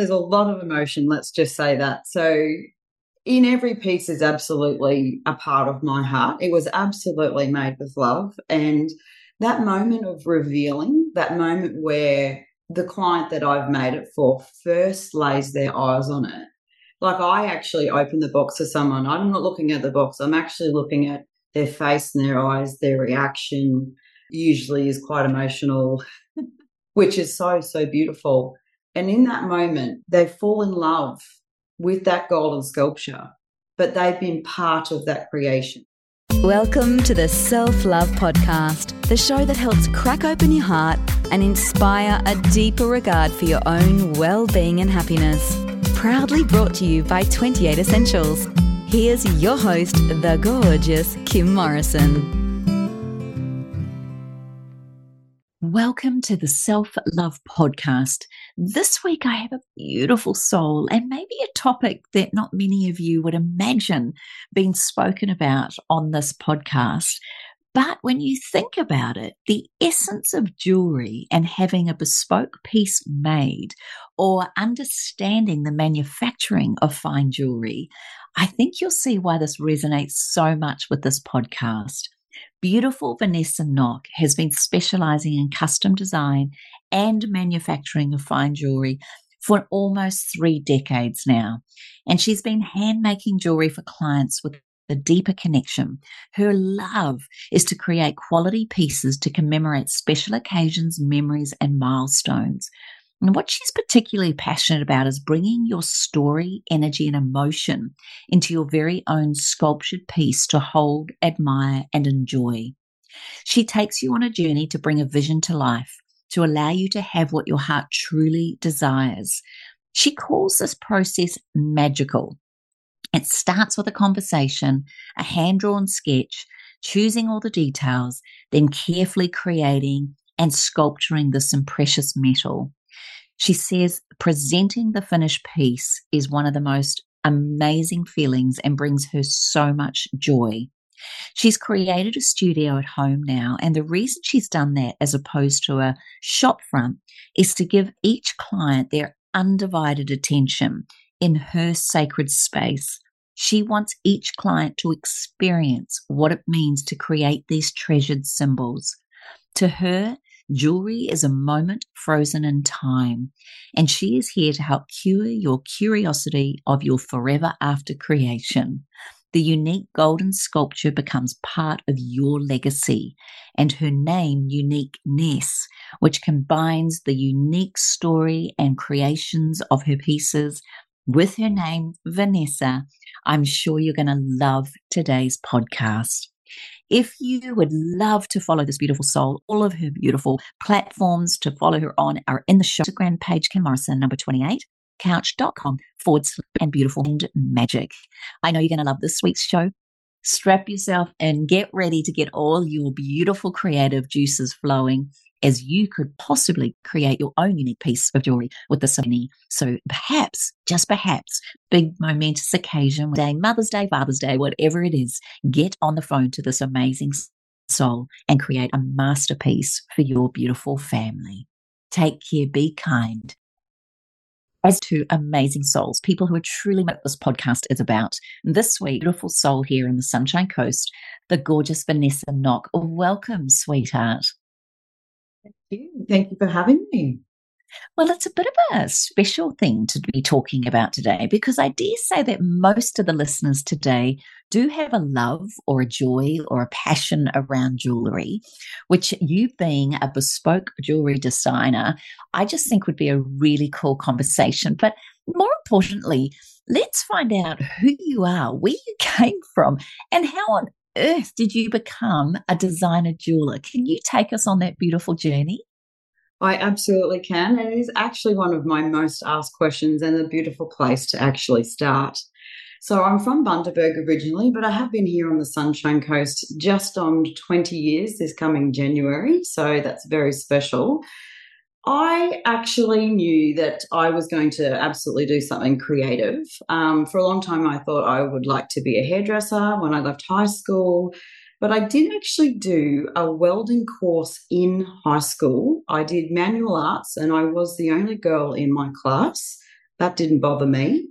There's a lot of emotion, let's just say that. So, in every piece is absolutely a part of my heart. It was absolutely made with love. And that moment of revealing, that moment where the client that I've made it for first lays their eyes on it. Like I actually open the box to someone. I'm not looking at the box. I'm actually looking at their face and their eyes, their reaction usually is quite emotional, which is so, so beautiful. And in that moment, they fall in love with that golden sculpture, but they've been part of that creation. Welcome to the Self Love Podcast, the show that helps crack open your heart and inspire a deeper regard for your own well being and happiness. Proudly brought to you by 28 Essentials. Here's your host, the gorgeous Kim Morrison. Welcome to the Self Love Podcast. This week I have a beautiful soul and maybe a topic that not many of you would imagine being spoken about on this podcast. But when you think about it, the essence of jewelry and having a bespoke piece made or understanding the manufacturing of fine jewelry, I think you'll see why this resonates so much with this podcast. Beautiful Vanessa Nock has been specializing in custom design and manufacturing of fine jewelry for almost three decades now. And she's been hand making jewelry for clients with a deeper connection. Her love is to create quality pieces to commemorate special occasions, memories, and milestones. And what she's particularly passionate about is bringing your story, energy, and emotion into your very own sculptured piece to hold, admire, and enjoy. She takes you on a journey to bring a vision to life, to allow you to have what your heart truly desires. She calls this process magical. It starts with a conversation, a hand drawn sketch, choosing all the details, then carefully creating and sculpturing this precious metal. She says presenting the finished piece is one of the most amazing feelings and brings her so much joy. She's created a studio at home now, and the reason she's done that as opposed to a shop front is to give each client their undivided attention in her sacred space. She wants each client to experience what it means to create these treasured symbols. To her, Jewelry is a moment frozen in time, and she is here to help cure your curiosity of your forever after creation. The unique golden sculpture becomes part of your legacy, and her name, Uniqueness, which combines the unique story and creations of her pieces with her name, Vanessa. I'm sure you're going to love today's podcast. If you would love to follow this beautiful soul, all of her beautiful platforms to follow her on are in the show. Instagram page, Kim Morrison, number 28, couch.com forward slash and beautiful and magic. I know you're going to love this week's show. Strap yourself and get ready to get all your beautiful creative juices flowing as you could possibly create your own unique piece of jewelry with the Sabini. So perhaps, just perhaps, big momentous occasion, day, Mother's Day, Father's Day, whatever it is, get on the phone to this amazing soul and create a masterpiece for your beautiful family. Take care, be kind. As to amazing souls, people who are truly what this podcast is about. This week, beautiful soul here in the Sunshine Coast, the gorgeous Vanessa Nock. Welcome, sweetheart. Thank you. Thank you for having me. Well, it's a bit of a special thing to be talking about today because I dare say that most of the listeners today do have a love or a joy or a passion around jewelry, which you being a bespoke jewelry designer, I just think would be a really cool conversation. But more importantly, let's find out who you are, where you came from, and how on earth did you become a designer jeweler? Can you take us on that beautiful journey? I absolutely can. And it is actually one of my most asked questions and a beautiful place to actually start. So I'm from Bundaberg originally, but I have been here on the Sunshine Coast just on 20 years this coming January. So that's very special. I actually knew that I was going to absolutely do something creative. Um, for a long time, I thought I would like to be a hairdresser when I left high school. But I did actually do a welding course in high school. I did manual arts, and I was the only girl in my class. that didn't bother me.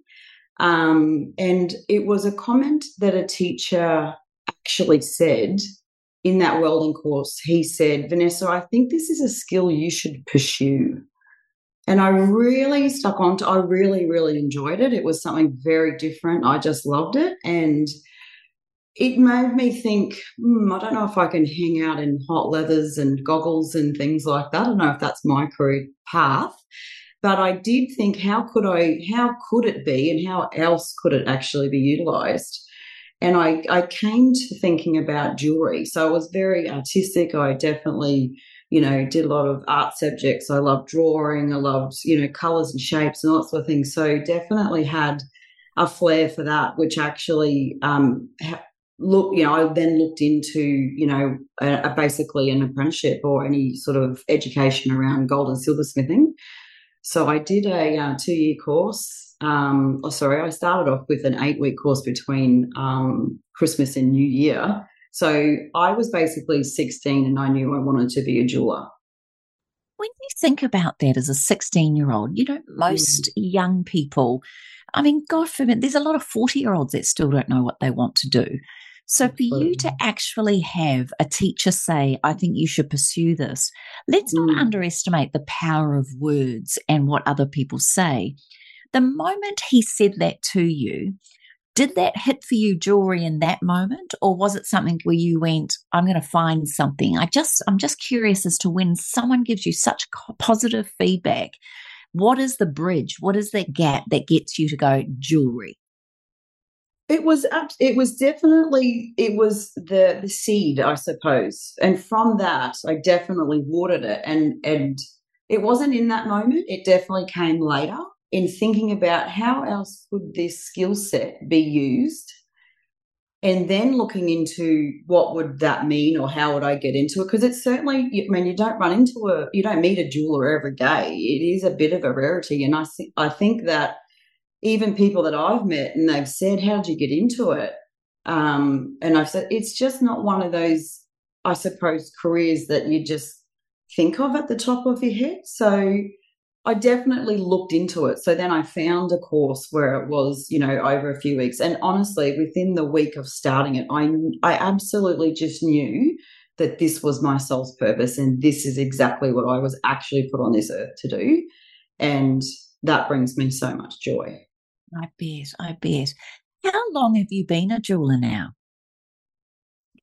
Um, and it was a comment that a teacher actually said in that welding course. He said, Vanessa, I think this is a skill you should pursue. And I really stuck on to I really, really enjoyed it. It was something very different. I just loved it. And it made me think, hmm, I don't know if I can hang out in hot leathers and goggles and things like that. I don't know if that's my career path. But I did think, how could I, how could it be and how else could it actually be utilized? And I, I came to thinking about jewelry. So I was very artistic. I definitely, you know, did a lot of art subjects. I loved drawing. I loved, you know, colors and shapes and all that sort of thing. So definitely had a flair for that, which actually um, look, you know, I then looked into, you know, a, a basically an apprenticeship or any sort of education around gold and silversmithing. So I did a uh, two year course. Um, oh, sorry, I started off with an eight week course between um, Christmas and New Year. So I was basically 16 and I knew I wanted to be a jeweler. When you think about that as a 16 year old, you know, most mm. young people, I mean, God forbid, there's a lot of 40 year olds that still don't know what they want to do. So for you to actually have a teacher say, I think you should pursue this, let's not mm. underestimate the power of words and what other people say. The moment he said that to you, did that hit for you jewelry in that moment? Or was it something where you went i'm going to find something. I just i'm just curious as to when someone gives you such positive feedback what is the bridge? What is that gap that gets you to go jewelry it was it was definitely it was the the seed, I suppose, and from that I definitely watered it, and and it wasn't in that moment. It definitely came later in thinking about how else could this skill set be used, and then looking into what would that mean or how would I get into it? Because it's certainly I mean you don't run into a you don't meet a jeweler every day. It is a bit of a rarity, and I th- I think that even people that I've met and they've said, How did you get into it? Um, and I've said, It's just not one of those, I suppose, careers that you just think of at the top of your head. So I definitely looked into it. So then I found a course where it was, you know, over a few weeks. And honestly, within the week of starting it, I, I absolutely just knew that this was my soul's purpose and this is exactly what I was actually put on this earth to do. And that brings me so much joy. I bet. I bet. How long have you been a jeweler now?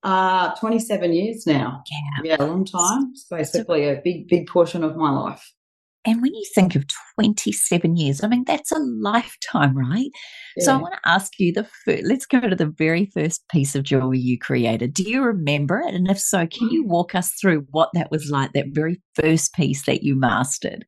Uh, 27 years now. Yeah. Yeah, a long time. It's basically a big, big portion of my life. And when you think of 27 years, I mean, that's a lifetime, right? Yeah. So I want to ask you the first, let's go to the very first piece of jewelry you created. Do you remember it? And if so, can you walk us through what that was like, that very first piece that you mastered?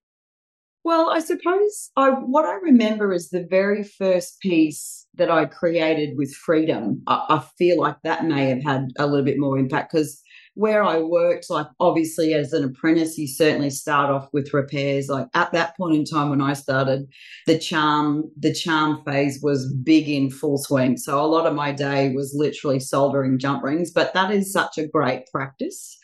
Well, I suppose I what I remember is the very first piece that I created with freedom. I, I feel like that may have had a little bit more impact because where I worked, like obviously as an apprentice, you certainly start off with repairs. Like at that point in time when I started, the charm, the charm phase was big in full swing. So a lot of my day was literally soldering jump rings, but that is such a great practice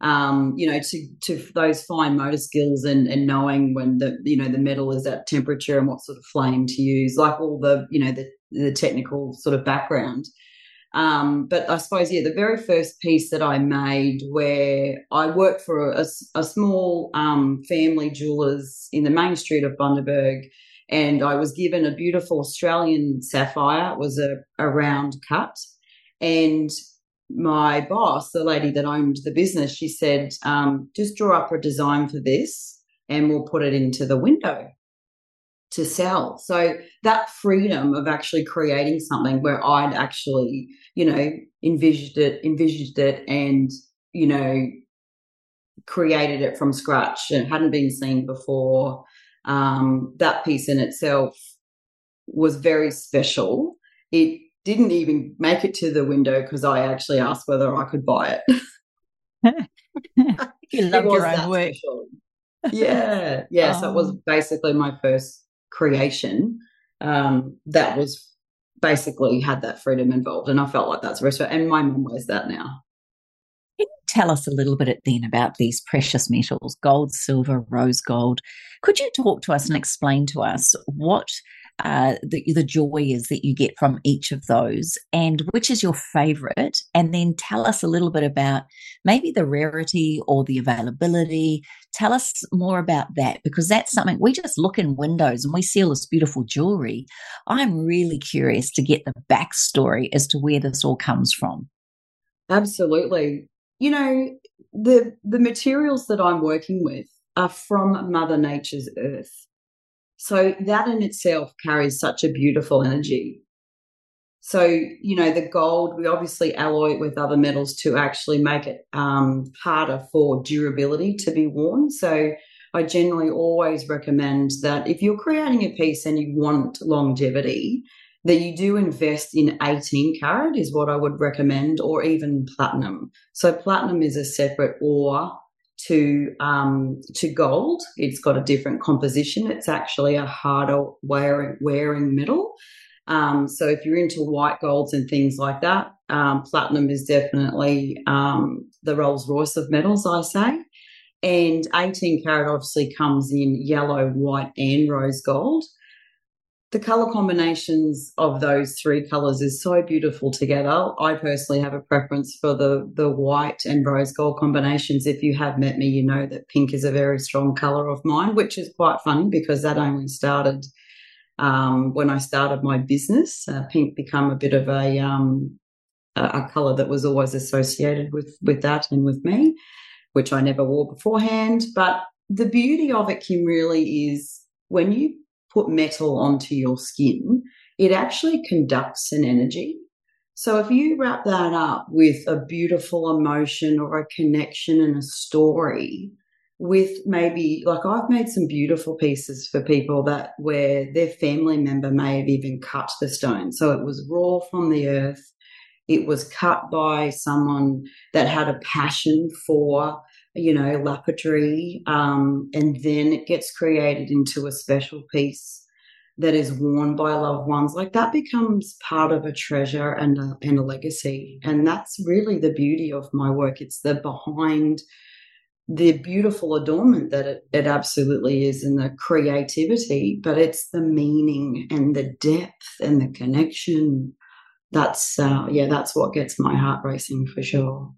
um, you know, to to those fine motor skills and and knowing when the you know the metal is at temperature and what sort of flame to use, like all the you know the the technical sort of background. Um, but I suppose yeah, the very first piece that I made, where I worked for a, a small um, family jewelers in the main street of Bundaberg, and I was given a beautiful Australian sapphire. It was a, a round cut, and my boss, the lady that owned the business, she said, um, just draw up a design for this and we'll put it into the window to sell. So that freedom of actually creating something where I'd actually, you know, envisaged it, envisaged it and, you know, created it from scratch and hadn't been seen before. Um, that piece in itself was very special. It didn't even make it to the window because I actually asked whether I could buy it. you love your own work. Yeah, yeah. Oh. So it was oh. basically my first creation. Um, that was basically had that freedom involved, and I felt like that's restaurant. And my mum wears that now. Can you tell us a little bit then about these precious metals gold, silver, rose gold. Could you talk to us and explain to us what uh, the, the joy is that you get from each of those and which is your favorite? And then tell us a little bit about maybe the rarity or the availability. Tell us more about that because that's something we just look in windows and we see all this beautiful jewelry. I'm really curious to get the backstory as to where this all comes from. Absolutely. You know, the the materials that I'm working with are from Mother Nature's earth. So that in itself carries such a beautiful energy. So, you know, the gold, we obviously alloy it with other metals to actually make it um, harder for durability to be worn. So, I generally always recommend that if you're creating a piece and you want longevity, that you do invest in 18 carat is what I would recommend, or even platinum. So platinum is a separate ore to um, to gold. It's got a different composition. It's actually a harder wearing wearing metal. Um, so if you're into white golds and things like that, um, platinum is definitely um, the Rolls Royce of metals, I say. And 18 carat obviously comes in yellow, white, and rose gold the color combinations of those three colors is so beautiful together. I personally have a preference for the the white and rose gold combinations. If you have met me, you know that pink is a very strong color of mine, which is quite funny because that only started um, when I started my business. Uh, pink become a bit of a um, a, a color that was always associated with with that and with me, which I never wore beforehand. But the beauty of it, Kim, really is when you put metal onto your skin, it actually conducts an energy. So if you wrap that up with a beautiful emotion or a connection and a story, with maybe like I've made some beautiful pieces for people that where their family member may have even cut the stone. So it was raw from the earth. It was cut by someone that had a passion for you know, lapidary, um, and then it gets created into a special piece that is worn by loved ones. Like that becomes part of a treasure and a, and a legacy, and that's really the beauty of my work. It's the behind the beautiful adornment that it, it absolutely is and the creativity, but it's the meaning and the depth and the connection. That's uh, yeah, that's what gets my heart racing for sure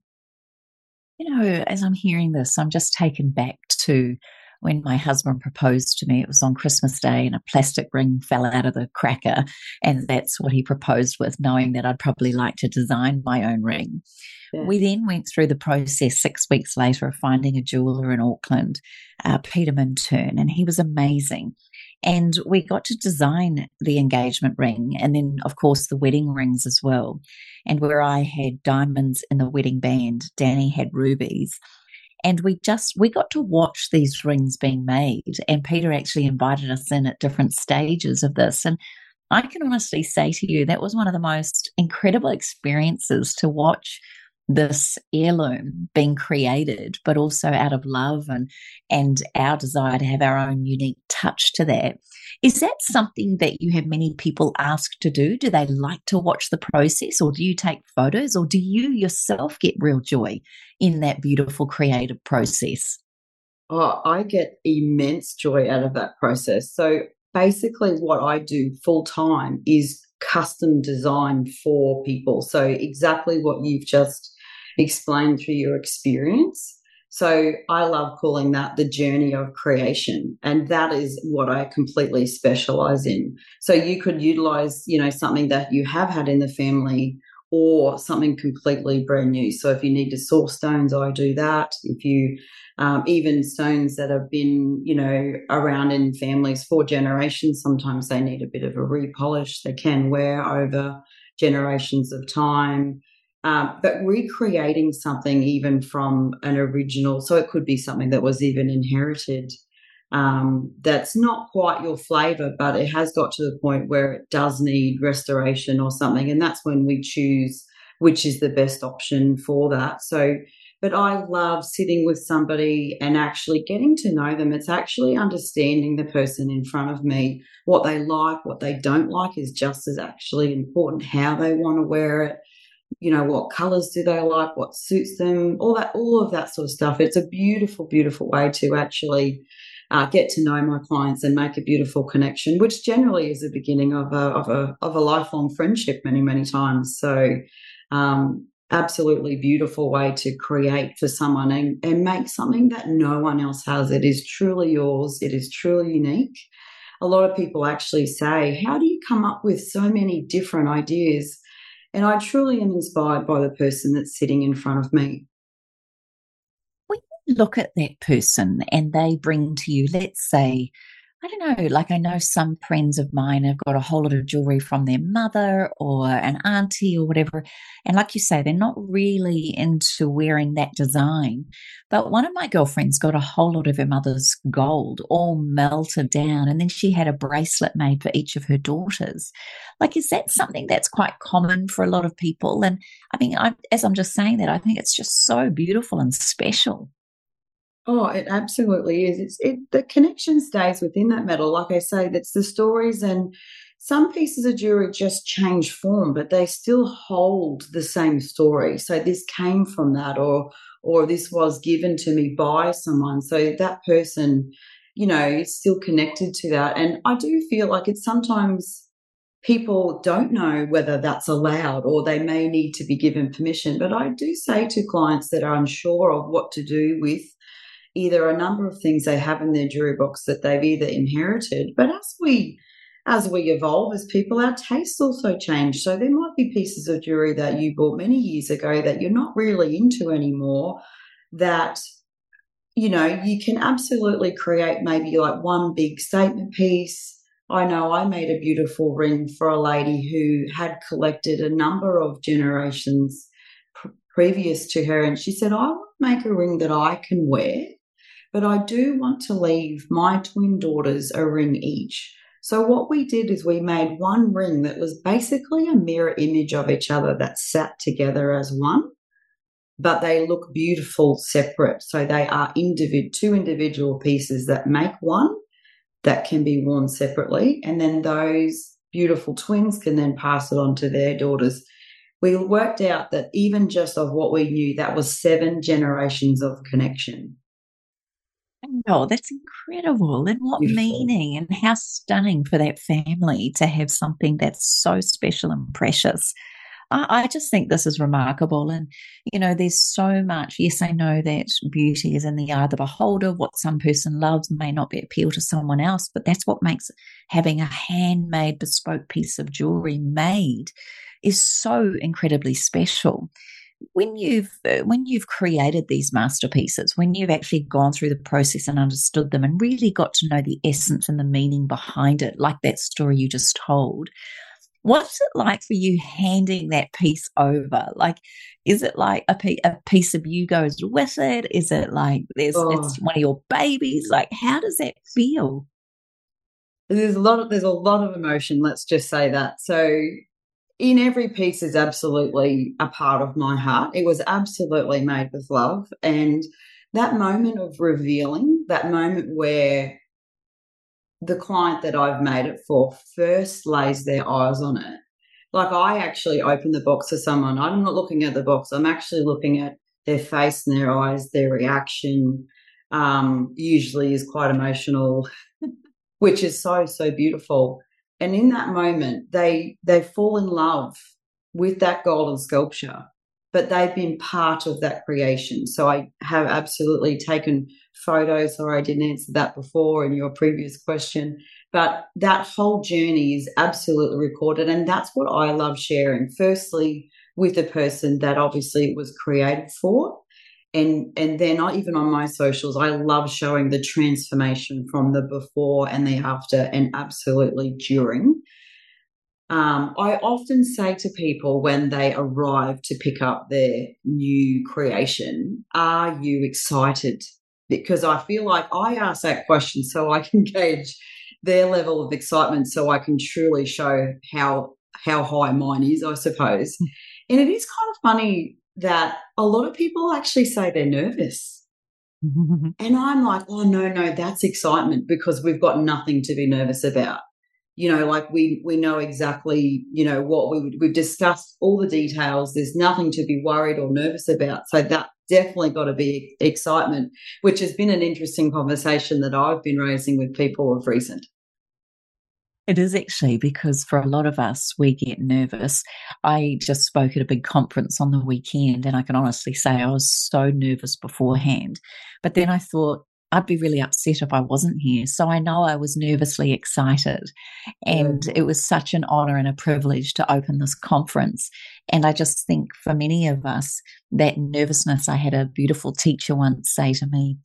you know, as I'm hearing this, I'm just taken back to when my husband proposed to me. It was on Christmas Day, and a plastic ring fell out of the cracker. And that's what he proposed with, knowing that I'd probably like to design my own ring. Yeah. We then went through the process six weeks later of finding a jeweler in Auckland, uh, Peter Minturn, and he was amazing. And we got to design the engagement ring and then, of course, the wedding rings as well. And where I had diamonds in the wedding band, Danny had rubies. And we just, we got to watch these rings being made. And Peter actually invited us in at different stages of this. And I can honestly say to you, that was one of the most incredible experiences to watch this heirloom being created, but also out of love and and our desire to have our own unique touch to that. Is that something that you have many people ask to do? Do they like to watch the process or do you take photos or do you yourself get real joy in that beautiful creative process? Oh, I get immense joy out of that process. So basically what I do full time is custom design for people. So exactly what you've just explain through your experience. So I love calling that the journey of creation. And that is what I completely specialize in. So you could utilize, you know, something that you have had in the family or something completely brand new. So if you need to source stones, I do that. If you um, even stones that have been, you know, around in families for generations, sometimes they need a bit of a repolish. They can wear over generations of time. Um, but recreating something even from an original, so it could be something that was even inherited um, that's not quite your flavor, but it has got to the point where it does need restoration or something. And that's when we choose which is the best option for that. So, but I love sitting with somebody and actually getting to know them. It's actually understanding the person in front of me. What they like, what they don't like is just as actually important. How they want to wear it, you know, what colors do they like, what suits them, all that, all of that sort of stuff. It's a beautiful, beautiful way to actually uh, get to know my clients and make a beautiful connection, which generally is the beginning of a of a of a lifelong friendship many many times. So, um, absolutely beautiful way to create for someone and, and make something that no one else has. It is truly yours. It is truly unique. A lot of people actually say, "How do you come up with so many different ideas?" And I truly am inspired by the person that's sitting in front of me. When you look at that person and they bring to you, let's say, I don't know, like I know some friends of mine have got a whole lot of jewelry from their mother or an auntie or whatever. And like you say, they're not really into wearing that design. But one of my girlfriends got a whole lot of her mother's gold all melted down. And then she had a bracelet made for each of her daughters. Like, is that something that's quite common for a lot of people? And I mean, I, as I'm just saying that, I think it's just so beautiful and special. Oh, it absolutely is. It's it the connection stays within that metal. Like I say, that's the stories and some pieces of jewelry just change form, but they still hold the same story. So this came from that or or this was given to me by someone. So that person, you know, is still connected to that. And I do feel like it's sometimes people don't know whether that's allowed or they may need to be given permission. But I do say to clients that are unsure of what to do with either a number of things they have in their jewelry box that they've either inherited, but as we as we evolve as people, our tastes also change. So there might be pieces of jewelry that you bought many years ago that you're not really into anymore that you know, you can absolutely create maybe like one big statement piece. I know I made a beautiful ring for a lady who had collected a number of generations pr- previous to her, and she said, I want to make a ring that I can wear but I do want to leave my twin daughters a ring each. So, what we did is we made one ring that was basically a mirror image of each other that sat together as one, but they look beautiful separate. So, they are individ- two individual pieces that make one that can be worn separately. And then those beautiful twins can then pass it on to their daughters. We worked out that even just of what we knew, that was seven generations of connection. Oh, that's incredible. And what Beautiful. meaning and how stunning for that family to have something that's so special and precious. I, I just think this is remarkable. And, you know, there's so much. Yes, I know that beauty is in the eye of the beholder. What some person loves may not be appeal to someone else, but that's what makes having a handmade bespoke piece of jewelry made is so incredibly special when you've uh, when you've created these masterpieces when you've actually gone through the process and understood them and really got to know the essence and the meaning behind it like that story you just told what's it like for you handing that piece over? Like is it like a, piece, a piece of you goes with it? Is it like there's oh. it's one of your babies? Like how does that feel? There's a lot of there's a lot of emotion let's just say that. So in every piece is absolutely a part of my heart. It was absolutely made with love. And that moment of revealing, that moment where the client that I've made it for first lays their eyes on it. Like I actually open the box for someone. I'm not looking at the box. I'm actually looking at their face and their eyes, their reaction. Um, usually is quite emotional, which is so, so beautiful and in that moment they they fall in love with that golden sculpture but they've been part of that creation. So i have absolutely taken photos. Or i didn't answer that before in your previous question but that whole journey is absolutely recorded. And that's what i love sharing firstly with the person that obviously it was created for and and then not even on my socials. I love showing the transformation from the before and the after and absolutely during. Um, i often say to people when they arrive to pick up their new creation are you excited? Because i feel like i ask that question so i can gauge their level of excitement so i can truly show how how high mine is i suppose. Hmm. and it is kind of funny that a lot of people actually say they're nervous. and I'm like, oh, no, no, that's excitement because we've got nothing to be nervous about. you know, like we we know exactly, you know, what we we've discussed all the details. There's nothing to be worried or nervous about. So that definitely got to be excitement, which has been an interesting conversation that I've been raising with people of recent. It is actually because for a lot of us, we get nervous. I just spoke at a big conference on the weekend, and I can honestly say I was so nervous beforehand. But then I thought, I'd be really upset if I wasn't here. So I know I was nervously excited. And it was such an honor and a privilege to open this conference. And I just think for many of us, that nervousness, I had a beautiful teacher once say to me,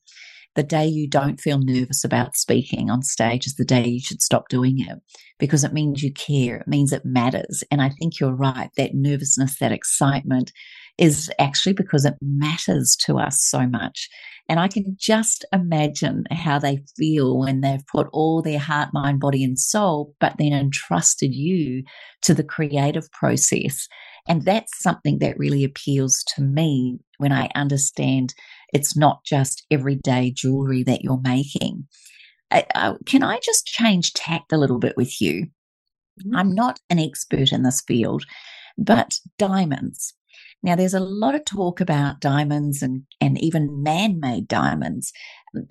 the day you don't feel nervous about speaking on stage is the day you should stop doing it because it means you care. It means it matters. And I think you're right. That nervousness, that excitement is actually because it matters to us so much. And I can just imagine how they feel when they've put all their heart, mind, body, and soul, but then entrusted you to the creative process. And that's something that really appeals to me when I understand it's not just everyday jewelry that you're making. Uh, can I just change tact a little bit with you? Mm-hmm. I'm not an expert in this field, but diamonds. Now, there's a lot of talk about diamonds and, and even man made diamonds.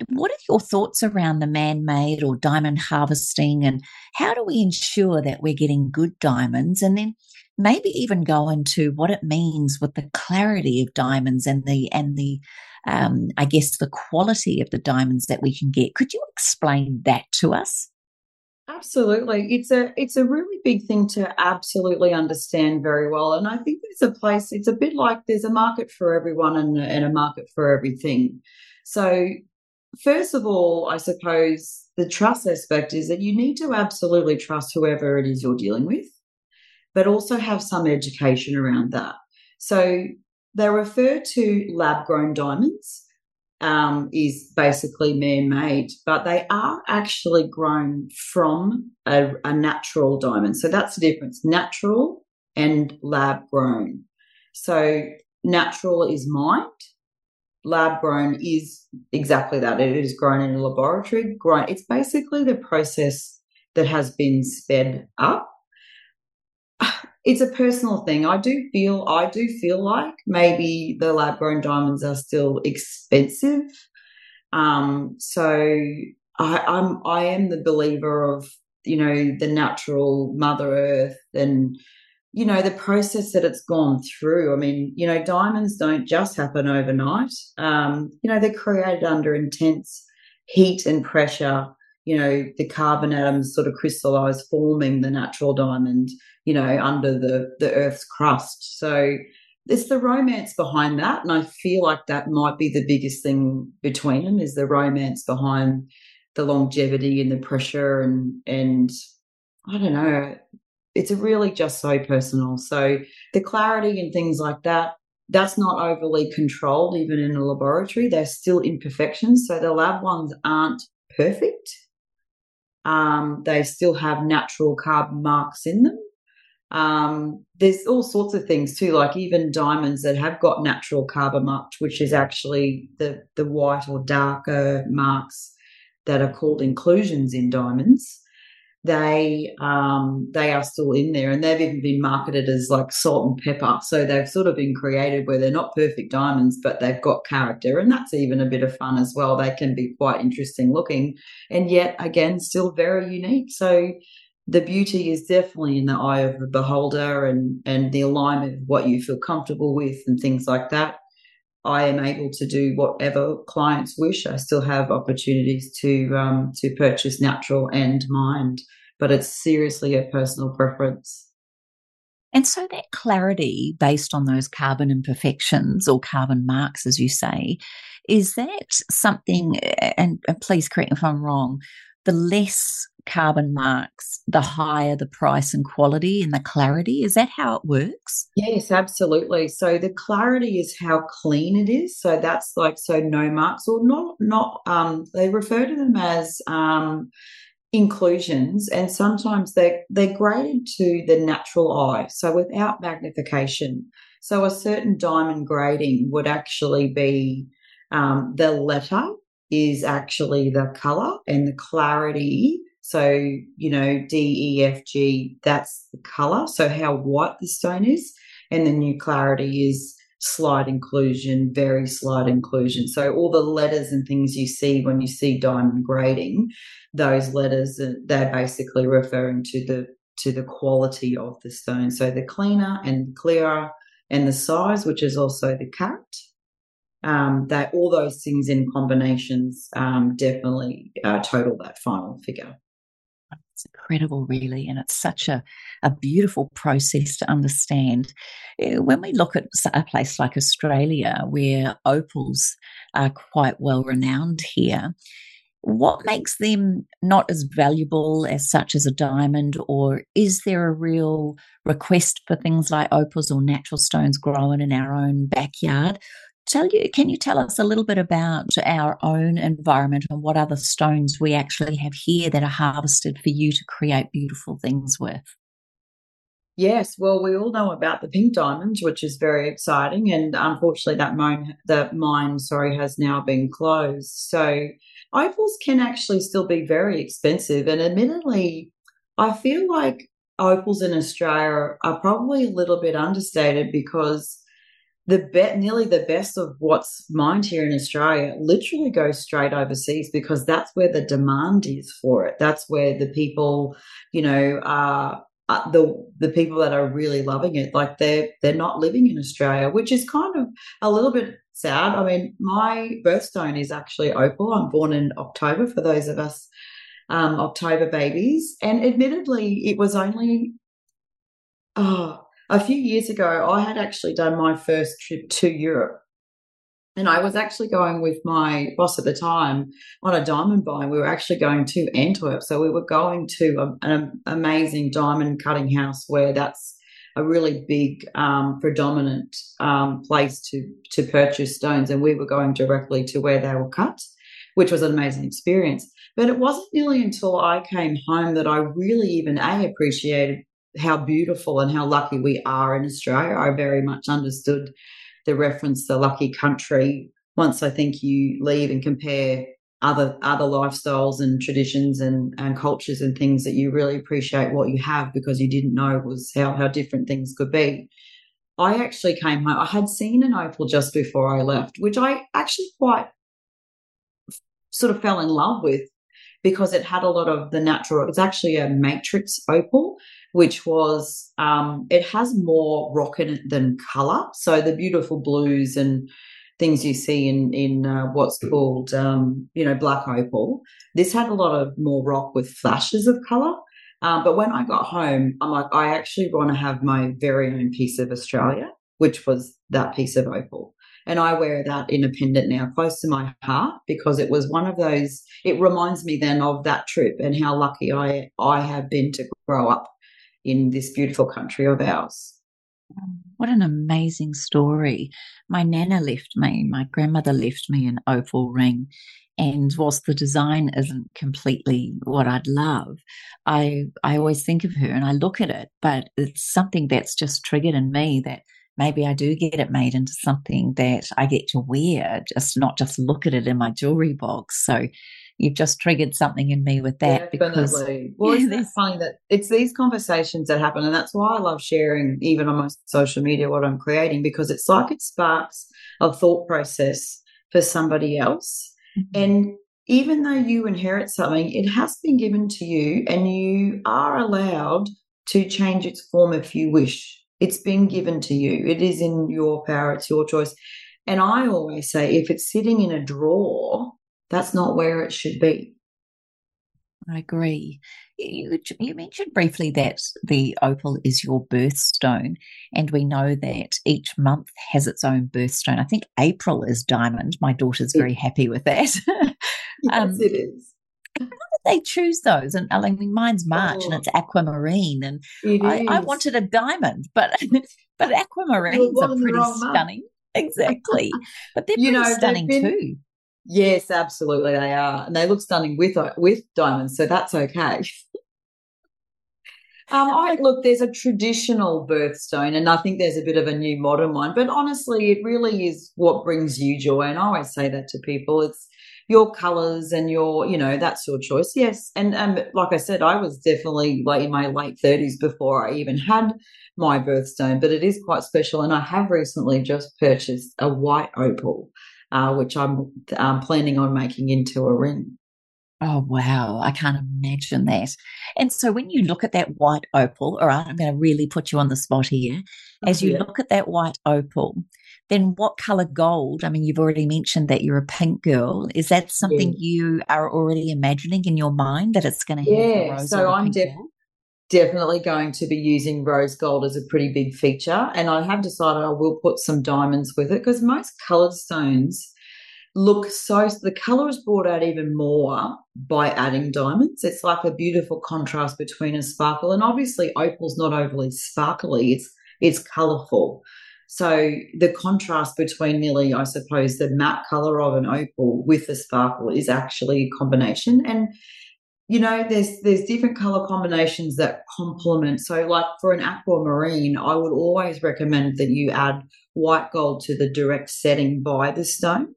What are your thoughts around the man made or diamond harvesting, and how do we ensure that we're getting good diamonds? And then maybe even go into what it means with the clarity of diamonds and the and the um, I guess the quality of the diamonds that we can get. Could you explain that to us? Absolutely. It's a it's a really big thing to absolutely understand very well. And I think there's a place, it's a bit like there's a market for everyone and, and a market for everything. So first of all, I suppose the trust aspect is that you need to absolutely trust whoever it is you're dealing with, but also have some education around that. So they refer to lab grown diamonds um, is basically man made, but they are actually grown from a, a natural diamond. So that's the difference natural and lab grown. So natural is mined, lab grown is exactly that. It is grown in a laboratory. Grown. It's basically the process that has been sped up it's a personal thing. I do feel I do feel like maybe the lab grown diamonds are still expensive. Um, so I, I'm I am the believer of you know the natural Mother Earth and you know the process that it's gone through. I mean, you know, diamonds don't just happen overnight. Um, you know, they're created under intense heat and pressure you know, the carbon atoms sort of crystallize, forming the natural diamond, you know, under the, the Earth's crust. So it's the romance behind that. And I feel like that might be the biggest thing between them is the romance behind the longevity and the pressure and and I don't know. It's really just so personal. So the clarity and things like that, that's not overly controlled even in a laboratory. There's still imperfections. So the lab ones aren't perfect um, they still have natural carbon marks in them. Um, there's all sorts of things too, like even diamonds that have got natural carbon marks, which is actually the the white or darker marks that are called inclusions in diamonds they um, they are still in there, and they've even been marketed as like salt and pepper. So they've sort of been created where they're not perfect diamonds, but they've got character, and that's even a bit of fun as well. They can be quite interesting looking, and yet again, still very unique. So the beauty is definitely in the eye of the beholder, and and the alignment of what you feel comfortable with, and things like that. I am able to do whatever clients wish. I still have opportunities to um, to purchase natural and mind but it's seriously a personal preference. And so that clarity based on those carbon imperfections or carbon marks, as you say, is that something, and, and please correct me if I'm wrong, the less carbon marks, the higher the price and quality and the clarity. Is that how it works? Yes, absolutely. So the clarity is how clean it is. So that's like so no marks or not not um they refer to them as um inclusions and sometimes they they're graded to the natural eye so without magnification so a certain diamond grading would actually be um, the letter is actually the color and the clarity So, you know, D, E, F, G, that's the color. So, how white the stone is. And the new clarity is slight inclusion, very slight inclusion. So, all the letters and things you see when you see diamond grading, those letters, they're basically referring to the to the quality of the stone. So, the cleaner and clearer and the size, which is also the cut, um, that all those things in combinations um, definitely uh, total that final figure. It's incredible, really, and it's such a, a beautiful process to understand. Eh, when we look at a place like Australia, where opals are quite well renowned here, what makes them not as valuable as such as a diamond, or is there a real request for things like opals or natural stones growing in our own backyard? Tell you, can you tell us a little bit about our own environment and what other stones we actually have here that are harvested for you to create beautiful things with? Yes, well, we all know about the pink diamonds, which is very exciting, and unfortunately, that mine, that mine, sorry, has now been closed. So, opals can actually still be very expensive, and admittedly, I feel like opals in Australia are probably a little bit understated because the bet nearly the best of what's mined here in Australia literally goes straight overseas because that's where the demand is for it. That's where the people, you know, are uh, the the people that are really loving it. Like they're they're not living in Australia, which is kind of a little bit sad. I mean, my birthstone is actually opal. I'm born in October for those of us um, October babies, and admittedly, it was only oh a few years ago, I had actually done my first trip to Europe. And I was actually going with my boss at the time on a diamond buy. We were actually going to Antwerp. So we were going to a, an amazing diamond cutting house where that's a really big, um, predominant um, place to, to purchase stones. And we were going directly to where they were cut, which was an amazing experience. But it wasn't nearly until I came home that I really even A, appreciated how beautiful and how lucky we are in Australia. I very much understood the reference, the lucky country. Once I think you leave and compare other other lifestyles and traditions and, and cultures and things that you really appreciate what you have because you didn't know was how, how different things could be. I actually came home. I had seen an opal just before I left, which I actually quite sort of fell in love with because it had a lot of the natural. It's actually a matrix opal, which was um, it has more rock in it than color. So the beautiful blues and things you see in in uh, what's called um, you know black opal. This had a lot of more rock with flashes of color. Um, but when I got home, I'm like, I actually want to have my very own piece of Australia, which was that piece of opal. And I wear that in a pendant now close to my heart because it was one of those, it reminds me then of that trip and how lucky I, I have been to grow up in this beautiful country of ours. What an amazing story. My nana left me, my grandmother left me an opal ring. And whilst the design isn't completely what I'd love, I I always think of her and I look at it, but it's something that's just triggered in me that maybe I do get it made into something that I get to wear, just not just look at it in my jewelry box. So you've just triggered something in me with that Definitely. because well, yeah, it's funny that it's these conversations that happen, and that's why I love sharing even on my social media what I'm creating because it's like it sparks a thought process for somebody else, mm-hmm. and even though you inherit something, it has been given to you, and you are allowed to change its form if you wish. It's been given to you. It is in your power. It's your choice. And I always say, if it's sitting in a drawer, that's not where it should be. I agree. You, you, mentioned briefly that the opal is your birthstone, and we know that each month has its own birthstone. I think April is diamond. My daughter's very happy with that. yes, um, it is. How did they choose those? And I mean, mine's March, oh, and it's aquamarine, and I, I, wanted a diamond, but but aquamarines are pretty stunning. Month. Exactly, but they're you pretty know, stunning been, too. Yes, absolutely they are, and they look stunning with with diamonds, so that's okay. Um, I look, there's a traditional birthstone, and I think there's a bit of a new modern one. But honestly, it really is what brings you joy. And I always say that to people. It's your colors and your, you know, that's your choice. Yes. And um, like I said, I was definitely like in my late 30s before I even had my birthstone, but it is quite special. And I have recently just purchased a white opal, uh, which I'm um, planning on making into a ring. Oh, wow. I can't imagine that. And so when you look at that white opal, all right, I'm going to really put you on the spot here. As you yeah. look at that white opal, then what color gold? I mean, you've already mentioned that you're a pink girl. Is that something yeah. you are already imagining in your mind that it's going to have? Yeah, so I'm def- definitely going to be using rose gold as a pretty big feature. And I have decided I will put some diamonds with it because most colored stones look so the color is brought out even more by adding diamonds it's like a beautiful contrast between a sparkle and obviously opal's not overly sparkly it's it's colorful so the contrast between nearly, I suppose, the matte color of an opal with the sparkle is actually a combination. And you know, there's there's different color combinations that complement. So, like for an aquamarine, I would always recommend that you add white gold to the direct setting by the stone,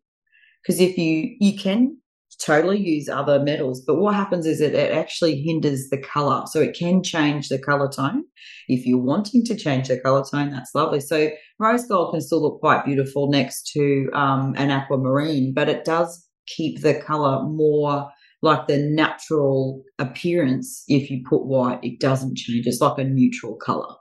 because if you you can totally use other metals. But what happens is it, it actually hinders the color. So it can change the color tone. If you're wanting to change the color tone, that's lovely. So rose gold can still look quite beautiful next to um, an aquamarine, but it does keep the color more like the natural appearance. If you put white, it doesn't change. It's like a neutral color.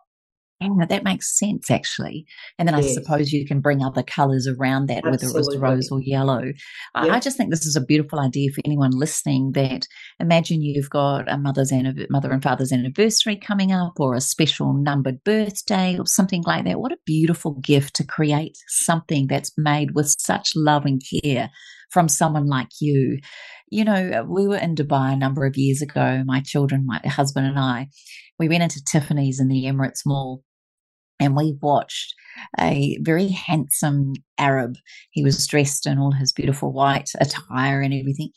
Yeah, that makes sense actually. And then yes. I suppose you can bring other colours around that, Absolutely. whether it was rose or yellow. Yep. I just think this is a beautiful idea for anyone listening that imagine you've got a mother's mother and father's anniversary coming up or a special numbered birthday or something like that. What a beautiful gift to create something that's made with such love and care from someone like you. You know, uh, we were in Dubai a number of years ago, my children, my husband and I. We went into Tiffany's in the Emirates Mall and we watched a very handsome Arab. He was dressed in all his beautiful white attire and everything.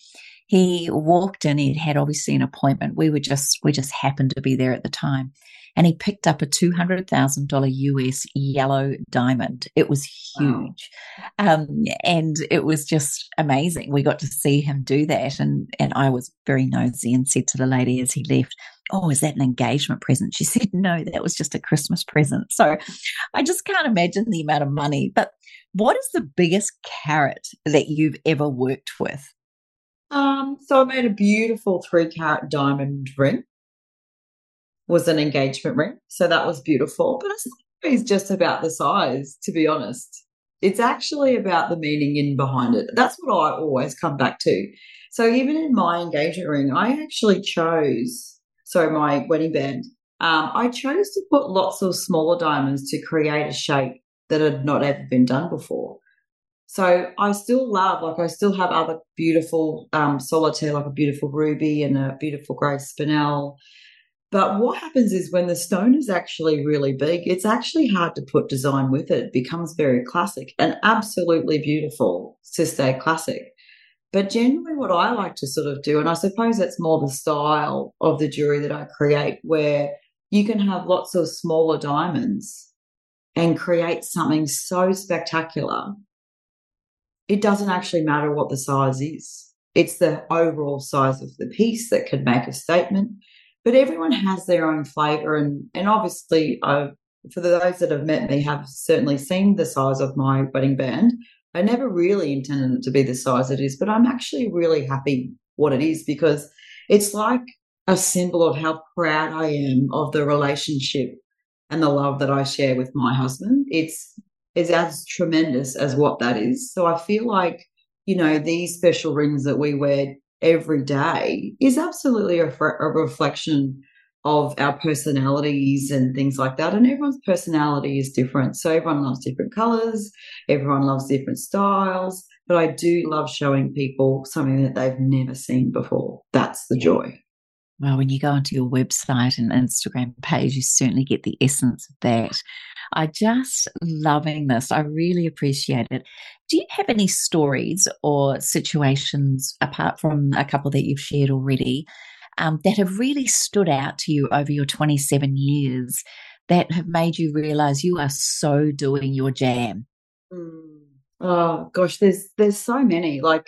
He walked in, he had obviously an appointment. We were just, we just happened to be there at the time. And he picked up a $200,000 US yellow diamond. It was huge. Wow. Um, and it was just amazing. We got to see him do that. And, and I was very nosy and said to the lady as he left, Oh, is that an engagement present? She said, No, that was just a Christmas present. So I just can't imagine the amount of money. But what is the biggest carat that you've ever worked with? Um, so I made a beautiful three carat diamond ring. Was an engagement ring. So that was beautiful. But it's just about the size, to be honest. It's actually about the meaning in behind it. That's what I always come back to. So even in my engagement ring, I actually chose so my wedding band, um, I chose to put lots of smaller diamonds to create a shape that had not ever been done before. So I still love, like, I still have other beautiful um, solitaire, like a beautiful ruby and a beautiful grey spinel. But what happens is when the stone is actually really big, it's actually hard to put design with it. It becomes very classic and absolutely beautiful to stay classic. But generally, what I like to sort of do, and I suppose that's more the style of the jewelry that I create, where you can have lots of smaller diamonds and create something so spectacular. It doesn't actually matter what the size is, it's the overall size of the piece that could make a statement. But everyone has their own flavor, and, and obviously, I, for those that have met me, have certainly seen the size of my wedding band. I never really intended it to be the size it is, but I'm actually really happy what it is because it's like a symbol of how proud I am of the relationship and the love that I share with my husband. It's it's as tremendous as what that is. So I feel like, you know, these special rings that we wear every day is absolutely a, a reflection of our personalities and things like that. And everyone's personality is different. So everyone loves different colors, everyone loves different styles. But I do love showing people something that they've never seen before. That's the joy. Well, when you go onto your website and Instagram page, you certainly get the essence of that. I just loving this. I really appreciate it. Do you have any stories or situations apart from a couple that you've shared already um, that have really stood out to you over your 27 years that have made you realize you are so doing your jam? Mm. Oh gosh, there's there's so many. Like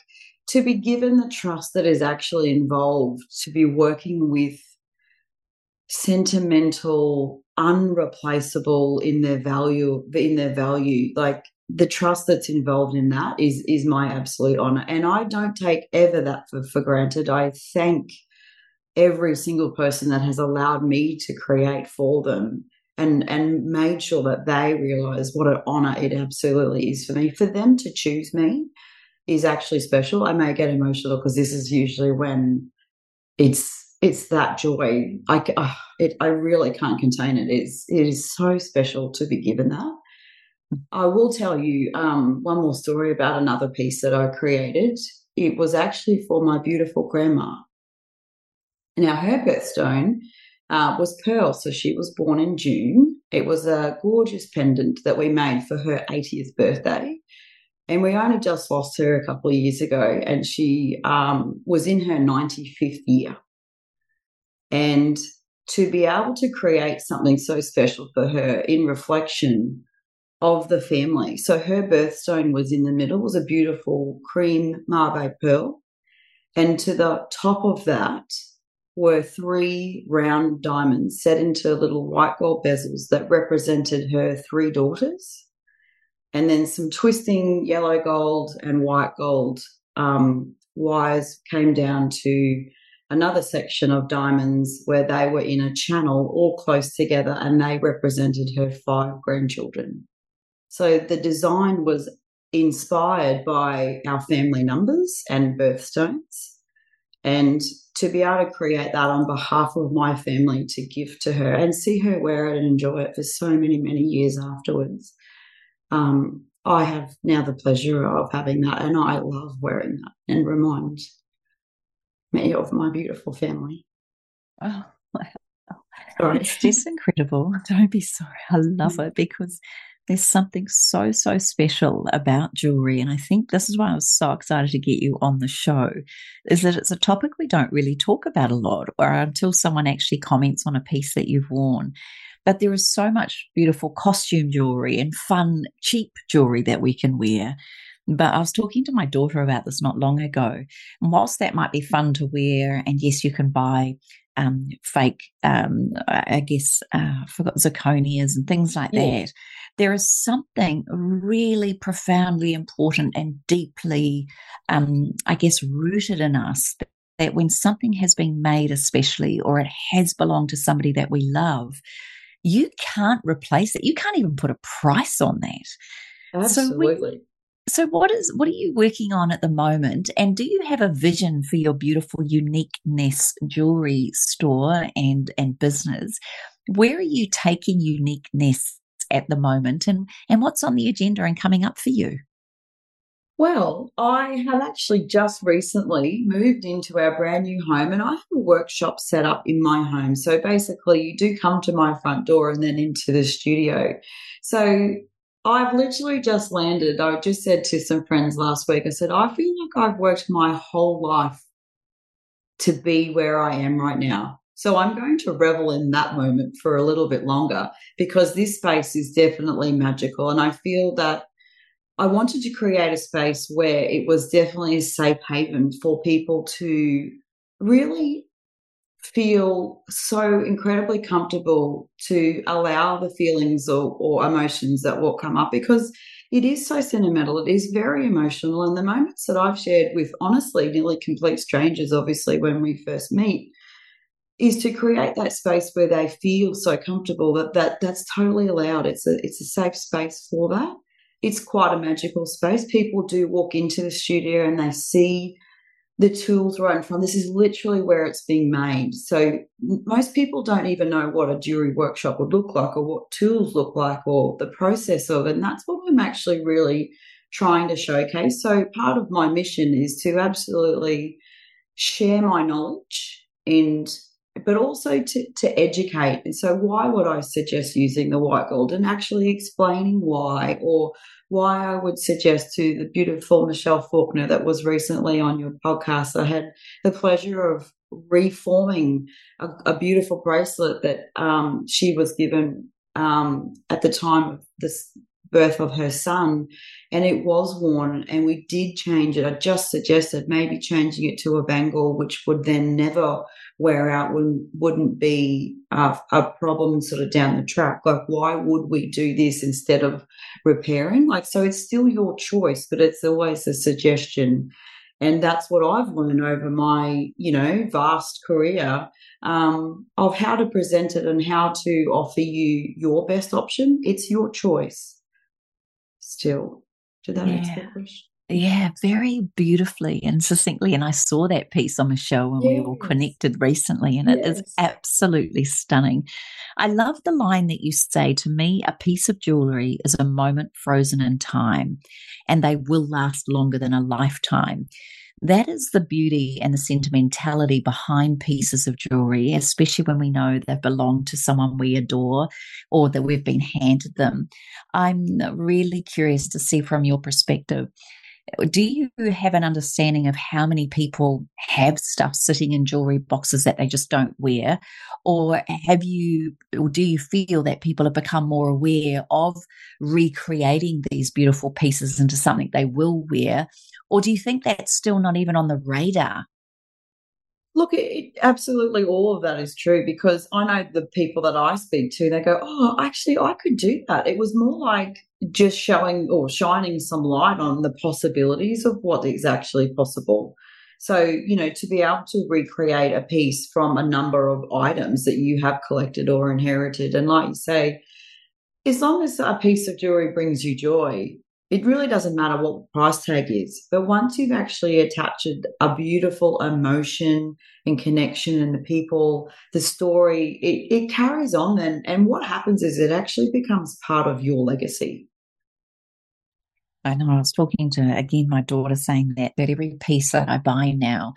to be given the trust that is actually involved to be working with sentimental unreplaceable in their value in their value. Like the trust that's involved in that is is my absolute honor. And i don't take ever that for, for granted. I thank every single person that has allowed me to create for them and and made sure that they realize what an honor it absolutely is for me. For them to choose me is actually special. I may get emotional because this is usually when it's it's that joy i uh, it, i really can't contain it it's it is so special to be given that i will tell you um, one more story about another piece that i created it was actually for my beautiful grandma now, her birthstone uh, was Pearl, so she was born in June. It was a gorgeous pendant that we made for her 80th birthday. And we only just lost her a couple of years ago, and she um, was in her 95th year. And to be able to create something so special for her in reflection of the family. So her birthstone was in the middle, was a beautiful cream Mabe pearl. And to the top of that were three round diamonds set into little white gold bezels that represented her three daughters. And then some twisting yellow gold and white gold um, wires came down to another section of diamonds where they were in a channel all close together and they represented her five grandchildren. So the design was inspired by our family numbers and birthstones. And to be able to create that on behalf of my family to give to her and see her wear it and enjoy it for so many, many years afterwards. Um, I have now the pleasure of having that, and I love wearing that and remind me of my beautiful family. Oh, wow. It's just incredible. Don't be sorry. I love mm. it because there's something so, so special about jewelry. And I think this is why I was so excited to get you on the show, is that it's a topic we don't really talk about a lot, or until someone actually comments on a piece that you've worn. But there is so much beautiful costume jewelry and fun, cheap jewelry that we can wear. But I was talking to my daughter about this not long ago. And whilst that might be fun to wear, and yes, you can buy um, fake, um, I guess, uh, I forgot zirconias and things like yeah. that there is something really profoundly important and deeply, um, I guess, rooted in us that, when something has been made, especially, or it has belonged to somebody that we love, you can't replace it. You can't even put a price on that. Absolutely. So, we, so what is what are you working on at the moment and do you have a vision for your beautiful uniqueness jewelry store and and business where are you taking uniqueness at the moment and, and what's on the agenda and coming up for you? Well, I have actually just recently moved into our brand new home and I have a workshop set up in my home. So basically, you do come to my front door and then into the studio. So I've literally just landed. I just said to some friends last week, I said, I feel like I've worked my whole life to be where I am right now. So I'm going to revel in that moment for a little bit longer because this space is definitely magical. And I feel that I wanted to create a space where it was definitely a safe haven for people to really feel so incredibly comfortable to allow the feelings or, or, emotions that will come up because it is so sentimental. It is very emotional. And the moments that I've shared with honestly nearly complete strangers, obviously, when we first meet, is to create that space where they feel so comfortable that, that that's totally allowed. It's a it's a safe space for that. It's quite a magical space. People do walk into the studio and they see the tools right in front. This is literally where it's being made. So most people don't even know what a jewelry workshop would look like or what tools look like or the process of. And that's what I'm actually really trying to showcase. So part of my mission is to absolutely share my knowledge and but also to, to educate. And so, why would I suggest using the white gold and actually explaining why, or why I would suggest to the beautiful Michelle Faulkner that was recently on your podcast? I had the pleasure of reforming a, a beautiful bracelet that um, she was given um, at the time of this birth of her son, and it was worn, and we did change it. I just suggested maybe changing it to a bangle, which would then never wear out, wouldn't, wouldn't be uh, a problem sort of down the track. Like, why would we do this instead of repairing? Like, so it's still your choice, but it's always a suggestion. And that's what I've learned over my, you know, vast career um, of how to present it and how to offer you your best option. It's your choice. Still, did that yeah. answer the question? Yeah, very beautifully and succinctly. And I saw that piece on Michelle when yes. we all connected recently, and yes. it is absolutely stunning. I love the line that you say to me a piece of jewelry is a moment frozen in time, and they will last longer than a lifetime. That is the beauty and the sentimentality behind pieces of jewelry, especially when we know they belong to someone we adore or that we've been handed them. I'm really curious to see from your perspective do you have an understanding of how many people have stuff sitting in jewelry boxes that they just don't wear? Or have you, or do you feel that people have become more aware of recreating these beautiful pieces into something they will wear? Or do you think that's still not even on the radar? Look, it, absolutely all of that is true because I know the people that I speak to, they go, Oh, actually, I could do that. It was more like just showing or shining some light on the possibilities of what is actually possible. So, you know, to be able to recreate a piece from a number of items that you have collected or inherited. And like you say, as long as a piece of jewelry brings you joy, it really doesn't matter what the price tag is. But once you've actually attached a beautiful emotion and connection and the people, the story, it, it carries on. And, and what happens is it actually becomes part of your legacy. I know I was talking to again my daughter saying that that every piece that I buy now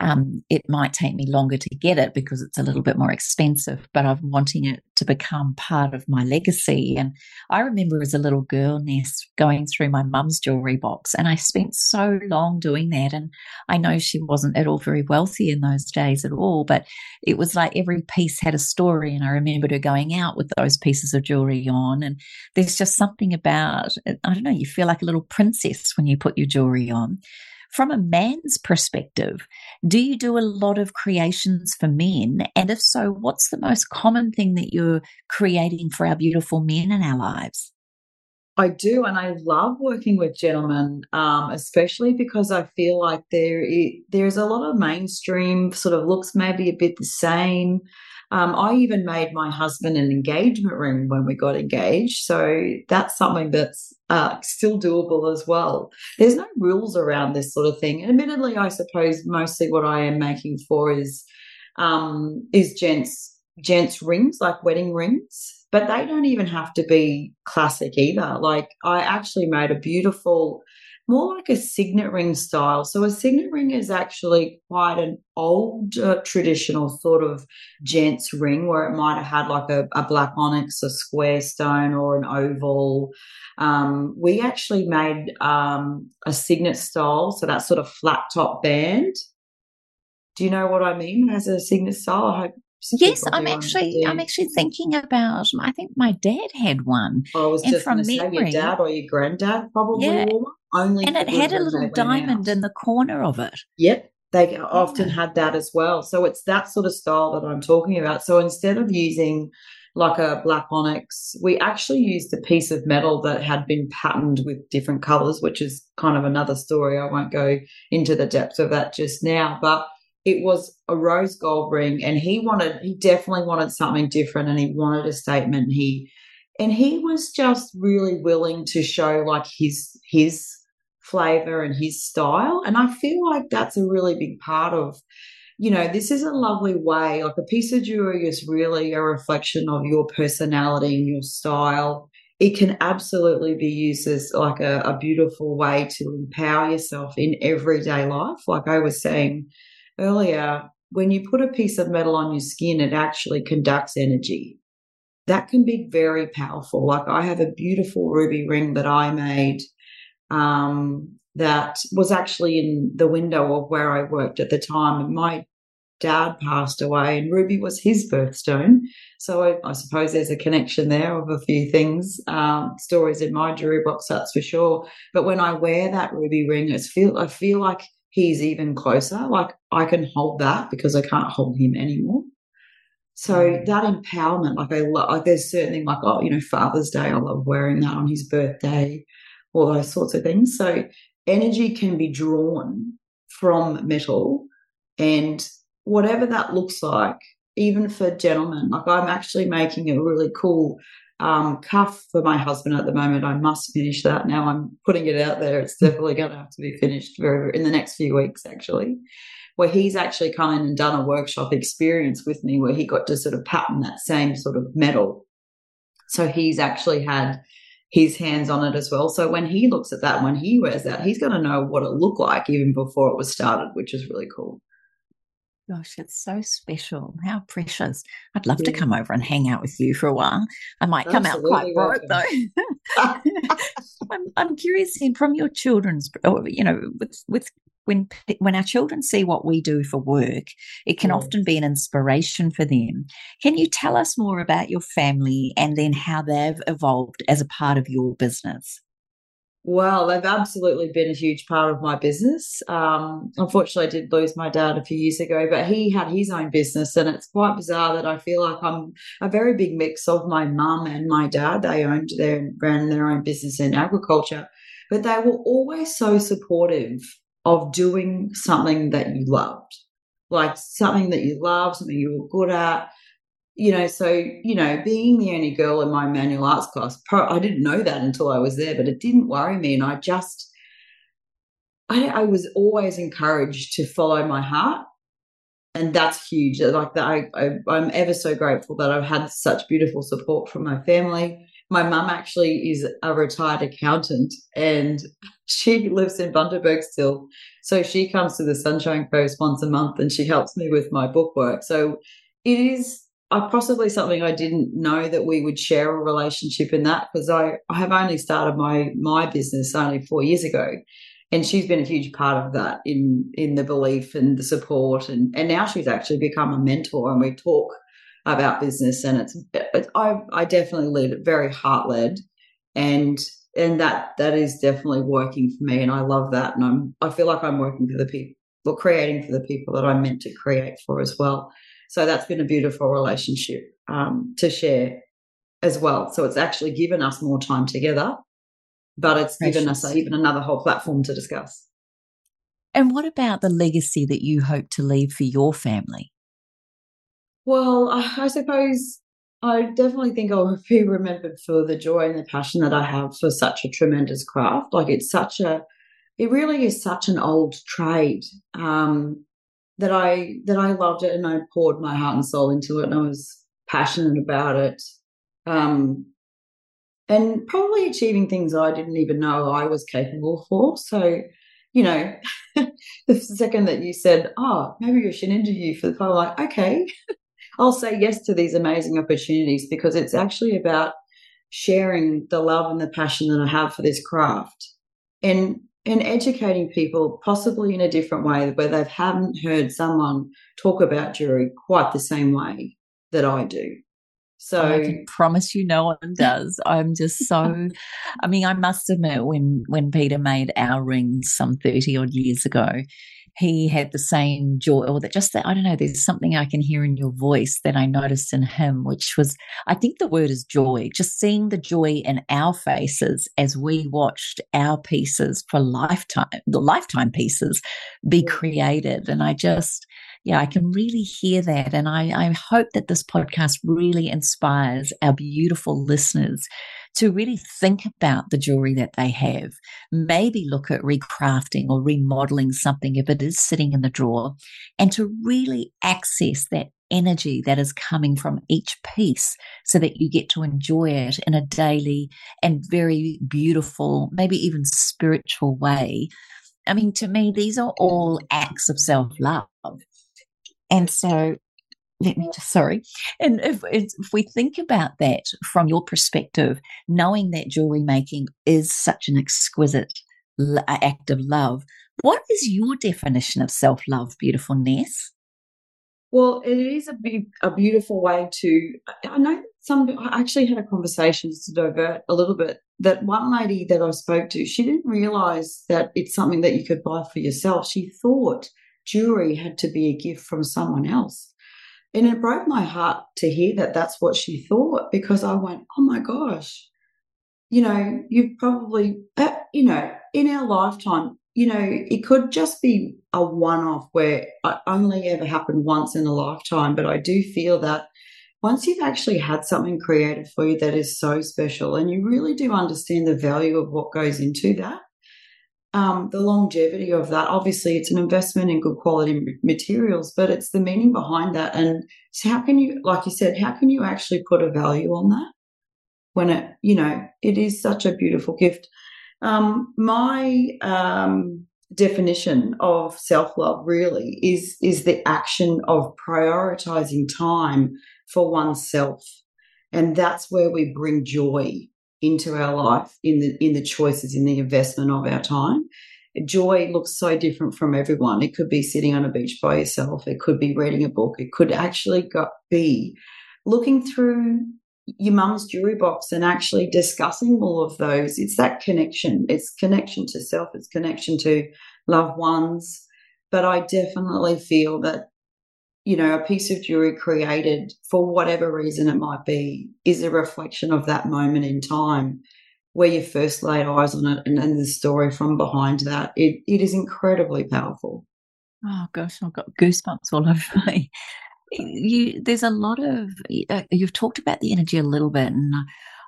um, it might take me longer to get it because it's a little bit more expensive, but I'm wanting it to become part of my legacy. And I remember as a little girl, Ness, going through my mum's jewelry box, and I spent so long doing that. And I know she wasn't at all very wealthy in those days at all, but it was like every piece had a story. And I remembered her going out with those pieces of jewelry on. And there's just something about, I don't know, you feel like a little princess when you put your jewelry on. From a man's perspective, do you do a lot of creations for men? And if so, what's the most common thing that you're creating for our beautiful men in our lives? I do, and I love working with gentlemen, um, especially because I feel like there there's a lot of mainstream sort of looks maybe a bit the same. Um, I even made my husband an engagement ring when we got engaged. So that's something that's uh, still doable as well. There's no rules around this sort of thing. admittedly, I suppose mostly what I am making for is um, is gents gents rings like wedding rings but they don't even have to be classic either. Like I actually made a beautiful more like a signet ring style. So a signet ring is actually quite an old uh, traditional sort of gents ring where it might have had like a, a black onyx, a square stone, or an oval. Um, we actually made um, a signet style, so that sort of flat top band. Do you know what I mean? As a signet style, I hope Yes, I'm actually I'm actually thinking about. I think my dad had one. I was and just from memory, say your dad or your granddad probably yeah, Only and it had a little diamond in the corner of it. Yep, they often had that as well. So it's that sort of style that I'm talking about. So instead of using like a black onyx, we actually used a piece of metal that had been patterned with different colors, which is kind of another story. I won't go into the depth of that just now, but it was a rose gold ring and he wanted he definitely wanted something different and he wanted a statement. He and he was just really willing to show like his his flavor and his style and i feel like that's a really big part of you know this is a lovely way like a piece of jewelry is really a reflection of your personality and your style. It can absolutely be used as like a, a beautiful way to empower yourself in everyday life. Like i was saying earlier, when you put a piece of metal on your skin, it actually conducts energy. That can be very powerful. Like I have a beautiful ruby ring that I made um, that was actually in the window of where I worked at the time. And my dad passed away, and ruby was his birthstone. So I, I, suppose there's a connection there of a few things, um, stories in my jewelry box, that's for sure. But when I wear that ruby ring, it's feel I feel like he's even closer. Like I can hold that because I can't hold him anymore. So that empowerment, like I love, like there's certainly like oh, you know, Father's Day, I love wearing that on his birthday, all those sorts of things. So energy can be drawn from metal, and whatever that looks like even for gentlemen. Like I'm actually making a really cool um, cuff for my husband at the moment. I must finish that now. I'm putting it out there. It's definitely going to have to be finished very in the next few weeks, actually. Where he's actually come in and done a workshop experience with me, where he got to sort of pattern that same sort of metal. So he's actually had his hands on it as well. So when he looks at that, when he wears that, he's going to know what it looked like even before it was started, which is really cool. Gosh, it's so special. How precious. I'd love yeah. to come over and hang out with you for a while. I might Absolutely come out quite broke though. I'm, I'm curious in from your children's, you know, with, with when when our children see what we do for work, it can often be an inspiration for them. Can you tell us more about your family and then how they've evolved as a part of your business? Well, they've absolutely been a huge part of my business. Um, unfortunately, I did lose my dad a few years ago, but he had his own business, and it's quite bizarre that I feel like I'm a very big mix of my mum and my dad. They owned their ran their own business in agriculture, but they were always so supportive of doing something that you loved, like something that you love, something you were good at you know, so, you know, being the only girl in my manual arts class, I didn't know that until I was there, but it didn't worry me. And I just, I, I was always encouraged to follow my heart. And that's huge. Like that, I, I, I'm ever so grateful that I've had such beautiful support from my family. My mum actually is a retired accountant and she lives in Bundaberg still. So she comes to the Sunshine Coast once a month and she helps me with my bookwork. So it is I possibly something I didn't know that we would share a relationship in that because I, I have only started my my business only four years ago, and she's been a huge part of that in in the belief and the support and and now she's actually become a mentor and we talk about business and it's, it's I I definitely lead it very heart led and and that that is definitely working for me and I love that and I'm I feel like I'm working for the people or creating for the people that I'm meant to create for as well. So that's been a beautiful relationship um, to share as well. So it's actually given us more time together, but it's Precious. given us even another whole platform to discuss. And what about the legacy that you hope to leave for your family? Well, I suppose I definitely think I'll be remembered for the joy and the passion that I have for such a tremendous craft. Like it's such a, it really is such an old trade. Um, that I that I loved it and I poured my heart and soul into it and I was passionate about it. Um, and probably achieving things I didn't even know I was capable for. So, you know, the second that you said, "Oh, maybe you should interview for the I'm like, okay, I'll say yes to these amazing opportunities because it's actually about sharing the love and the passion that I have for this craft. And and educating people possibly in a different way where they haven't heard someone talk about jewelry quite the same way that I do. So oh, I can promise you no one does. I'm just so I mean, I must admit when when Peter made our rings some 30 odd years ago, he had the same joy or that just that I don't know, there's something I can hear in your voice that I noticed in him, which was I think the word is joy. Just seeing the joy in our faces as we watched our pieces for lifetime the lifetime pieces be created. And I just yeah, I can really hear that. And I, I hope that this podcast really inspires our beautiful listeners to really think about the jewelry that they have. Maybe look at recrafting or remodeling something if it is sitting in the drawer and to really access that energy that is coming from each piece so that you get to enjoy it in a daily and very beautiful, maybe even spiritual way. I mean, to me, these are all acts of self love. And so let me just sorry and if, if we think about that from your perspective knowing that jewelry making is such an exquisite act of love what is your definition of self-love beautiful ness Well, it is a, be- a beautiful way to. I know some. I actually had a conversation to divert a little bit. That one lady that I spoke to, she didn't realize that it's something that you could buy for yourself. She thought jewelry had to be a gift from someone else. And it broke my heart to hear that that's what she thought because I went, oh my gosh, you know, you've probably, uh, you know, in our lifetime, you know, it could just be a one off where it only ever happened once in a lifetime. But I do feel that once you've actually had something created for you that is so special and you really do understand the value of what goes into that, um, the longevity of that, obviously, it's an investment in good quality materials, but it's the meaning behind that. And so, how can you, like you said, how can you actually put a value on that when it, you know, it is such a beautiful gift? Um, my um, definition of self love really is is the action of prioritizing time for oneself, and that's where we bring joy into our life in the in the choices in the investment of our time. Joy looks so different from everyone. It could be sitting on a beach by yourself. It could be reading a book. It could actually be looking through your mum's jewelry box and actually discussing all of those. It's that connection. It's connection to self. It's connection to loved ones. But I definitely feel that, you know, a piece of jewelry created for whatever reason it might be is a reflection of that moment in time where you first laid eyes on it and, and the story from behind that. It, it is incredibly powerful. Oh gosh, I've got goosebumps all over me you there's a lot of uh, you've talked about the energy a little bit and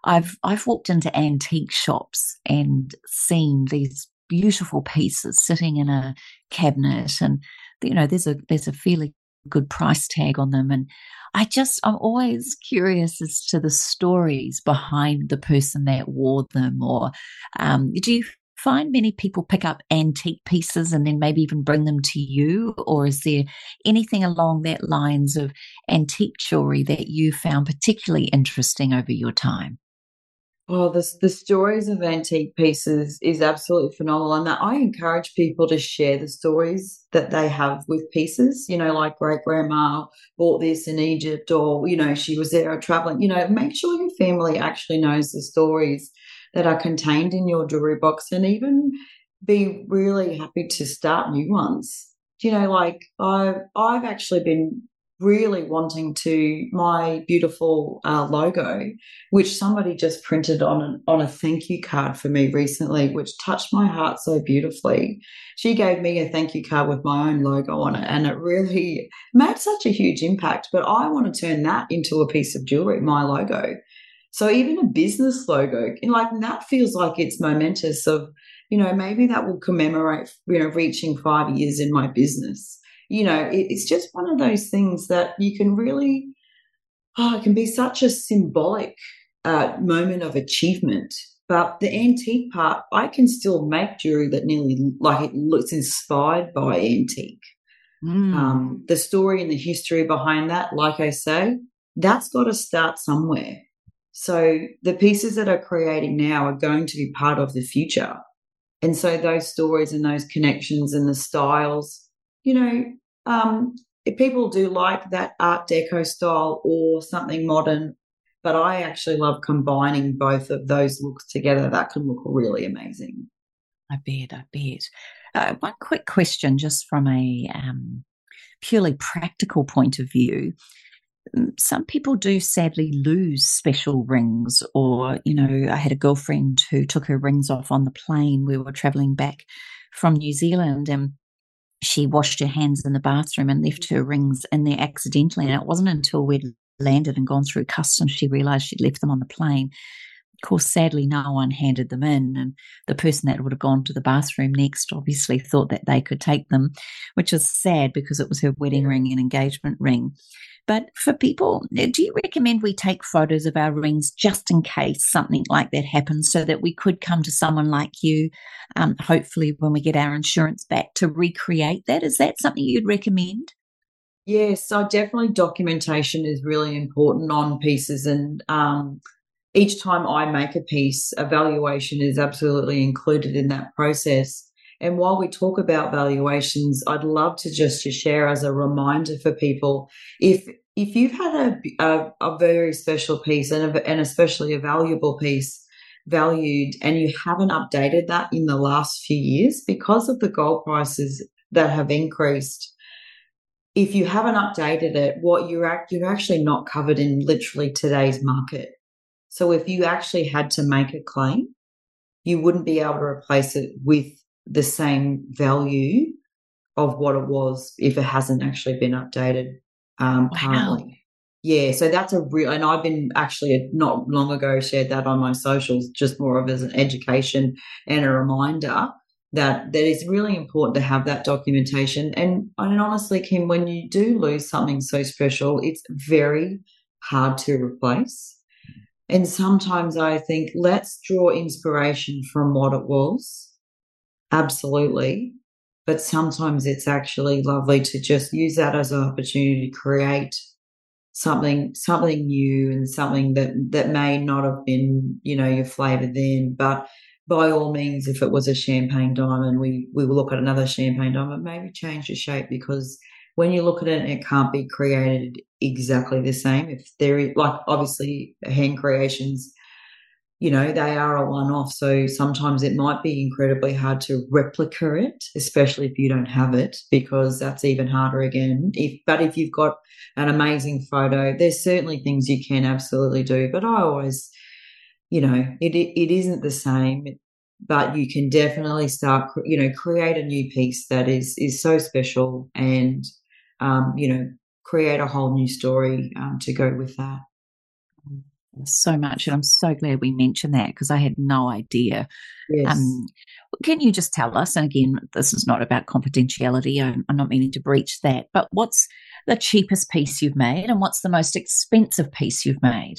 i've i've walked into antique shops and seen these beautiful pieces sitting in a cabinet and you know there's a there's a fairly good price tag on them and i just i'm always curious as to the stories behind the person that wore them or um, do you find many people pick up antique pieces and then maybe even bring them to you? Or is there anything along that lines of antique jewelry that you found particularly interesting over your time? Oh, the, the stories of antique pieces is absolutely phenomenal. And that I encourage people to share the stories that they have with pieces, you know, like great grandma bought this in Egypt or, you know, she was there traveling. You know, make sure your family actually knows the stories that are contained in your jewelry box and even be really happy to start new ones. You know, like I've, I've actually been really wanting to my beautiful uh, logo, which somebody just printed on an, on a thank you card for me recently, which touched my heart so beautifully. She gave me a thank you card with my own logo on it, and it really made such a huge impact. But I want to turn that into a piece of jewelry, my logo. So even a business logo, like that feels like it's momentous of, you know, maybe that will commemorate, you know, reaching five years in my business. You know, it, it's just one of those things that you can really, oh, it can be such a symbolic uh, moment of achievement. But the antique part, I can still make jewelry that nearly like it looks inspired by antique. Mm. Um, the story and the history behind that, like I say, that's got to start somewhere. So the pieces that are creating now are going to be part of the future. And so those stories and those connections and the styles, you know, um, people do like that Art Deco style or something modern, but I actually love combining both of those looks together. That can look really amazing. I bet, I bet. Uh, one quick question, just from a um, purely practical point of view some people do sadly lose special rings or you know i had a girlfriend who took her rings off on the plane we were traveling back from new zealand and she washed her hands in the bathroom and left her rings in there accidentally. And it wasn't until we'd landed and gone through customs she realized she'd left them on the plane of course, sadly, no one handed them in, and the person that would have gone to the bathroom next obviously thought that they could take them, which is sad because it was her wedding ring and engagement ring. But for people, do you recommend we take photos of our rings just in case something like that happens so that we could come to someone like you, um, hopefully, when we get our insurance back to recreate that? Is that something you'd recommend? Yes, so definitely documentation is really important on pieces. And um, each time I make a piece, evaluation is absolutely included in that process. And while we talk about valuations, I'd love to just to share as a reminder for people if if you've had a, a, a very special piece and, a, and especially a valuable piece valued and you haven't updated that in the last few years because of the gold prices that have increased if you haven't updated it what you're act, you're actually not covered in literally today's market so if you actually had to make a claim you wouldn't be able to replace it with the same value of what it was if it hasn't actually been updated um, wow. currently yeah, so that's a real, and I've been actually not long ago shared that on my socials, just more of as an education and a reminder that that is really important to have that documentation. And and honestly, Kim, when you do lose something so special, it's very hard to replace. And sometimes I think let's draw inspiration from what it was. Absolutely. But sometimes it's actually lovely to just use that as an opportunity to create something something new and something that that may not have been you know your flavor then but by all means if it was a champagne diamond we we will look at another champagne diamond maybe change the shape because when you look at it it can't be created exactly the same if there is like obviously hand creations you know, they are a one off. So sometimes it might be incredibly hard to replicate it, especially if you don't have it, because that's even harder again. If, but if you've got an amazing photo, there's certainly things you can absolutely do. But I always, you know, it, it isn't the same, but you can definitely start, you know, create a new piece that is, is so special and, um, you know, create a whole new story um, to go with that so much. And I'm so glad we mentioned that because I had no idea. Yes. Um, can you just tell us, and again, this is not about confidentiality, I'm, I'm, not meaning to breach that, but what's the cheapest piece you've made and what's the most expensive piece you've made?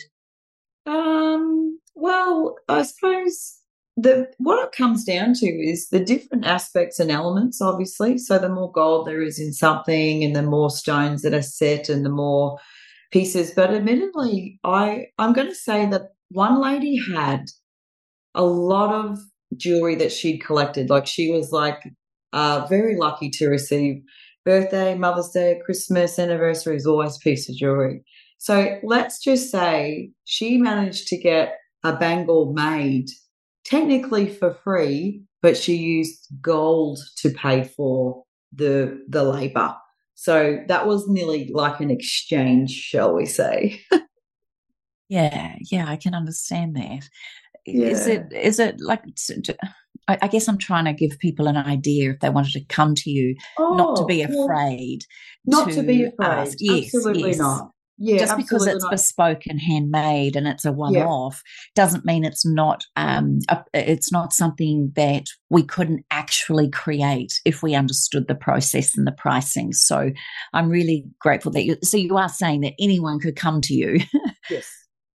Um, well, I suppose the what it comes down to is the different aspects and elements, obviously. So the more gold there is in something and the more stones that are set and the more pieces. But admittedly, I I'm going to say that one lady had a lot of jewelry that she'd collected. Like she was like uh, very lucky to receive birthday, Mother's Day, Christmas, anniversaries, always piece of jewelry. So let's just say she managed to get a bangle made technically for free, but she used gold to pay for the the labor. So that was nearly like an exchange, shall we say? yeah, yeah, I can understand that. Yeah. Is it is it like I guess I'm trying to give people an idea if they wanted to come to you, oh, not to be afraid. Well, not to, to, be afraid. Ask. Yes, Absolutely yes. not. Yeah, just because it's not. bespoke and handmade and it's a one-off yeah. doesn't mean it's not um, a, it's not something that we couldn't actually create if we understood the process and the pricing. So I'm really grateful that you. So you are saying that anyone could come to you. Yes.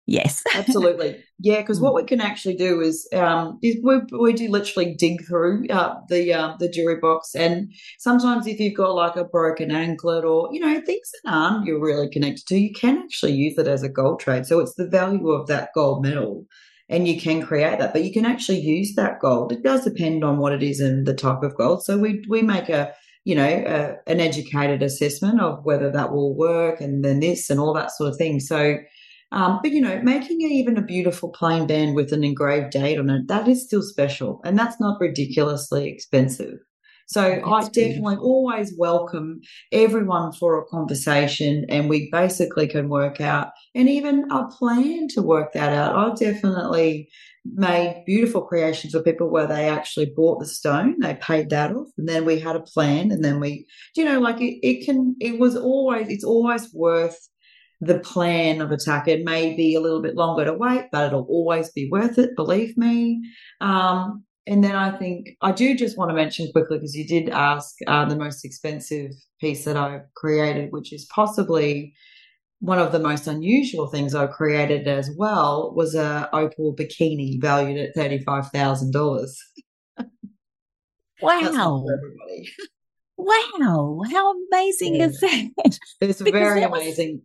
Yes, absolutely. Yeah, because what we can actually do is, um, is we, we do literally dig through uh, the uh, the jewelry box, and sometimes if you've got like a broken anklet or you know things that aren't you're really connected to, you can actually use it as a gold trade. So it's the value of that gold metal, and you can create that. But you can actually use that gold. It does depend on what it is and the type of gold. So we we make a you know an educated assessment of whether that will work, and then this and all that sort of thing. So um, but you know, making even a beautiful plain band with an engraved date on it, that is still special and that's not ridiculously expensive. So that's I definitely beautiful. always welcome everyone for a conversation and we basically can work out and even a plan to work that out. I've definitely made beautiful creations for people where they actually bought the stone, they paid that off, and then we had a plan and then we you know, like it, it can it was always it's always worth the plan of attack. It may be a little bit longer to wait, but it'll always be worth it, believe me. Um, and then I think I do just want to mention quickly because you did ask uh, the most expensive piece that I've created, which is possibly one of the most unusual things I've created as well, was a opal bikini valued at thirty five thousand dollars. Wow! wow! How amazing yeah. is that? It's very amazing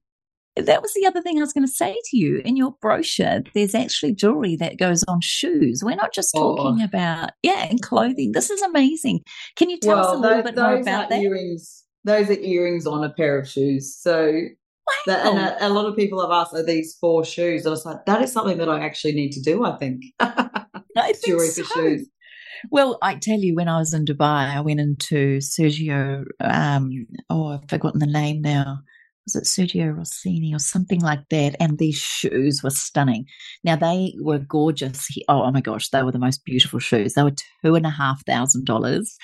that was the other thing I was going to say to you. In your brochure, there's actually jewelry that goes on shoes. We're not just talking oh. about, yeah, and clothing. This is amazing. Can you tell well, us a little those, bit more about that? Earrings, those are earrings on a pair of shoes. So, wow. that, and a, a, lot of people have asked, are these for shoes? And I was like, that is something that I actually need to do, I think. I think jewelry so. for shoes. Well, I tell you, when I was in Dubai, I went into Sergio. Um, oh, I've forgotten the name now was it Sergio Rossini or something like that? And these shoes were stunning. Now they were gorgeous. Oh, oh my gosh, they were the most beautiful shoes. They were two and a half thousand dollars.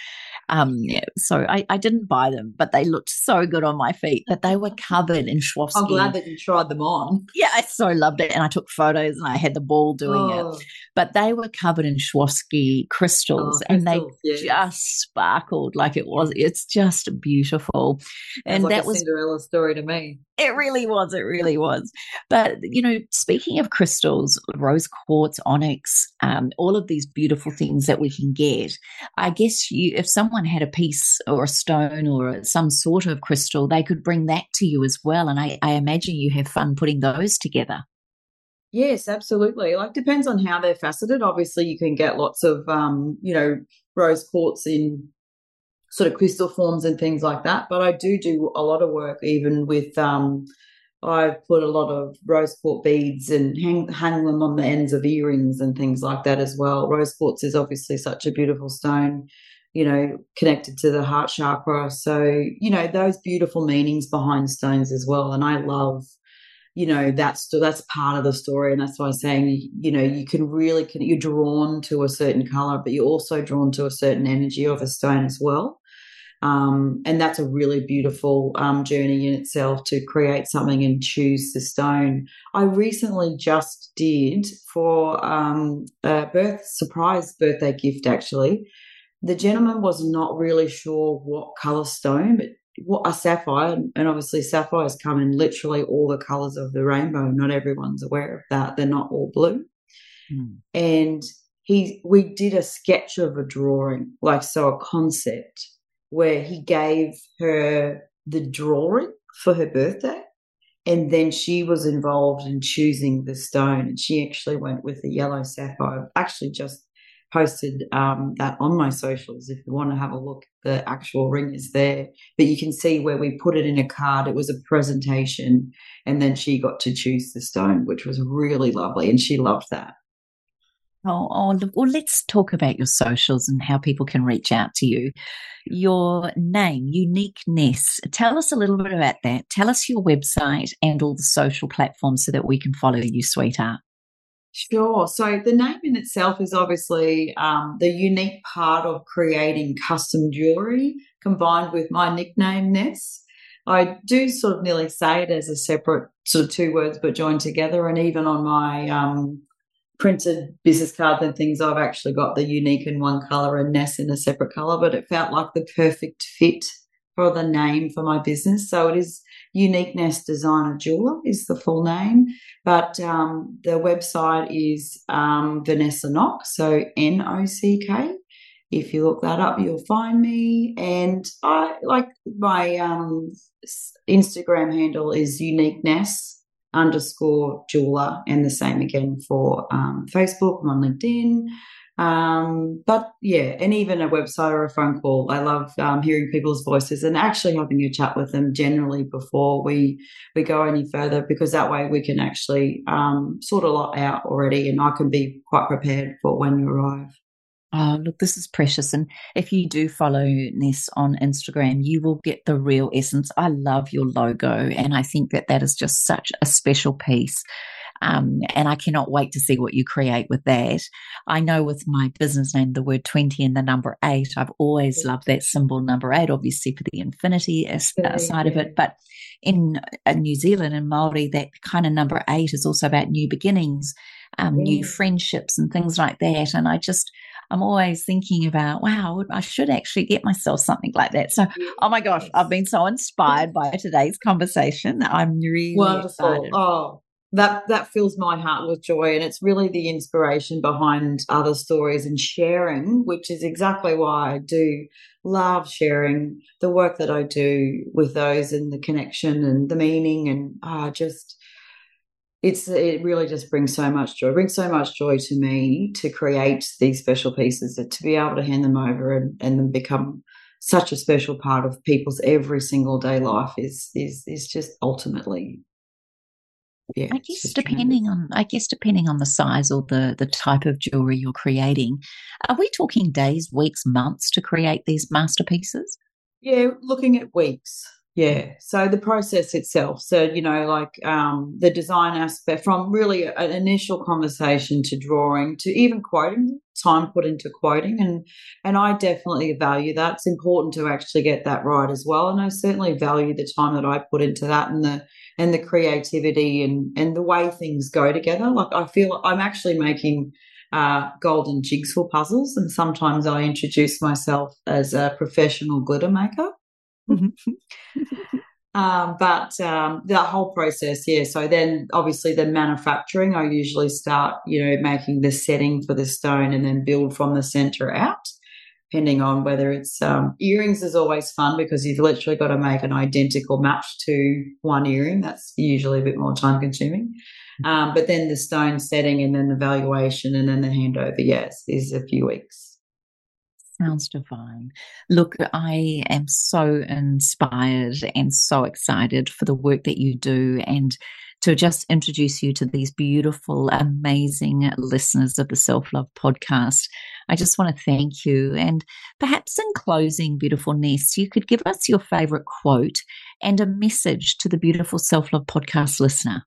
Um, yeah, so I, I didn't buy them, but they looked so good on my feet that they were covered in Swarovski. I'm glad that you tried them on. Yeah, I so loved it, and I took photos, and I had the ball doing oh. it. But they were covered in Swarovski crystals, oh, and they yes. just sparkled like it was. It's just beautiful, and like that was Cinderella story to me. It really was. It really was. But, you know, speaking of crystals, rose quartz, onyx, um, all of these beautiful things that we can get, I guess you, if someone had a piece or a stone or some sort of crystal, they could bring that to you as well. And I, I imagine you have fun putting those together. Yes, absolutely. Like depends on how they're faceted. Obviously, you can get lots of um, you know, rose quartz in sort of crystal forms and things like that. But I do do a lot of work even with um, I put a lot of rose quartz beads and hang hang them on the ends of earrings and things like that as well. Rose quartz is obviously such a beautiful stone, you know, connected to the heart chakra. So you know those beautiful meanings behind stones as well. And I love you know that's that's part of the story and that's why i'm saying you know you can really you're drawn to a certain color but you're also drawn to a certain energy of a stone as well um, and that's a really beautiful um, journey in itself to create something and choose the stone. I recently just did for um, a birth surprise birthday gift. Actually, the gentleman was not really sure what color stone, but what a sapphire, and obviously sapphires come in literally all the colors of the rainbow. Not everyone's aware of that; they're not all blue. Mm. And he, we did a sketch of a drawing, like so, a concept where he gave her the drawing for her birthday. And then she was involved in choosing the stone. And she actually went with the yellow sapphire. Actually just posted um, that on my socials. If you want to have a look, the actual ring is there. But you can see where we put it in a card. It was a presentation. And then she got to choose the stone, which was really lovely. And she loved that. Oh, oh, well, let's talk about your socials and how people can reach out to you. Your name, Uniqueness. Tell us a little bit about that. Tell us your website and all the social platforms so that we can follow you, sweetheart. Sure. So the name in itself is obviously um, the unique part of creating custom jewelry combined with my nickname, Ness. I do sort of nearly say it as a separate sort of two words but joined together. And even on my um, printed business cards and things, I've actually got the unique in one color and Ness in a separate color, but it felt like the perfect fit for the name for my business. So it is Uniqueness Designer Jeweler is the full name, but um, the website is um, Vanessa Nock, so N O C K. If you look that up, you'll find me. And I like my um, Instagram handle is Uniqueness underscore jeweler, and the same again for um, Facebook. I'm on LinkedIn. Um, but yeah, and even a website or a phone call. I love um, hearing people's voices and actually having a chat with them generally before we we go any further because that way we can actually um, sort a lot out already, and I can be quite prepared for when you arrive. Oh, look, this is precious. And if you do follow Ness on Instagram, you will get the real essence. I love your logo. And I think that that is just such a special piece. Um, and I cannot wait to see what you create with that. I know with my business name, the word 20 and the number eight, I've always loved that symbol number eight, obviously for the infinity side of it. But in, in New Zealand and Maori, that kind of number eight is also about new beginnings, um, new friendships and things like that. And I just, I'm always thinking about, wow, I should actually get myself something like that. So, oh my gosh, I've been so inspired by today's conversation. I'm really Wonderful. excited. Oh, that that fills my heart with joy and it's really the inspiration behind other stories and sharing which is exactly why i do love sharing the work that i do with those and the connection and the meaning and uh, just it's it really just brings so much joy it brings so much joy to me to create these special pieces to be able to hand them over and, and then become such a special part of people's every single day life is is is just ultimately yeah, I guess depending on I guess depending on the size or the the type of jewelry you're creating, are we talking days, weeks, months to create these masterpieces? Yeah, looking at weeks. Yeah. So the process itself. So, you know, like um, the design aspect from really an initial conversation to drawing to even quoting, time put into quoting. And, and I definitely value that. It's important to actually get that right as well. And I certainly value the time that I put into that and the, and the creativity and, and the way things go together. Like I feel I'm actually making uh, golden jigsaw puzzles. And sometimes I introduce myself as a professional glitter maker. um, but um, the whole process, yeah. So then, obviously, the manufacturing, I usually start, you know, making the setting for the stone and then build from the center out. Depending on whether it's um, earrings, is always fun because you've literally got to make an identical match to one earring. That's usually a bit more time consuming. Um, but then the stone setting and then the valuation and then the handover, yes, is a few weeks. Sounds divine. Look, I am so inspired and so excited for the work that you do and to just introduce you to these beautiful, amazing listeners of the Self Love podcast. I just want to thank you. And perhaps in closing, beautiful Ness, you could give us your favorite quote and a message to the beautiful Self Love podcast listener.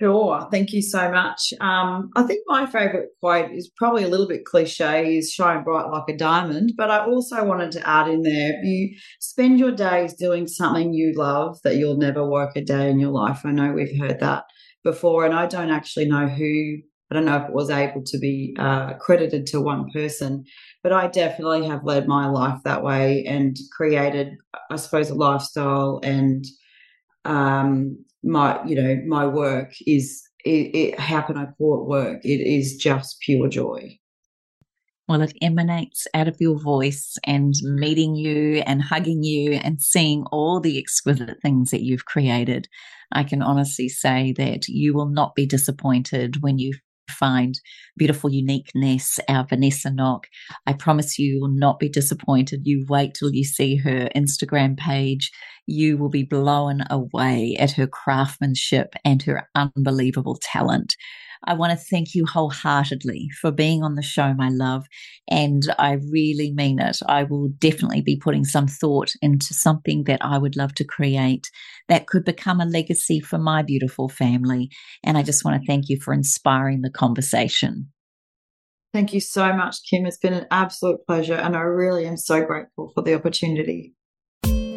Sure. Thank you so much. Um, I think my favourite quote is probably a little bit cliche is shine bright like a diamond, but I also wanted to add in there you spend your days doing something you love that you'll never work a day in your life. I know we've heard that before, and I don't actually know who, I don't know if it was able to be uh, credited to one person, but I definitely have led my life that way and created, I suppose, a lifestyle and um, my you know my work is it, it, how can I call it work? It is just pure joy. Well, it emanates out of your voice and meeting you and hugging you and seeing all the exquisite things that you've created. I can honestly say that you will not be disappointed when you find beautiful uniqueness, our Vanessa Nock. I promise you will not be disappointed. You wait till you see her Instagram page. You will be blown away at her craftsmanship and her unbelievable talent. I want to thank you wholeheartedly for being on the show, my love. And I really mean it. I will definitely be putting some thought into something that I would love to create that could become a legacy for my beautiful family. And I just want to thank you for inspiring the conversation. Thank you so much, Kim. It's been an absolute pleasure. And I really am so grateful for the opportunity.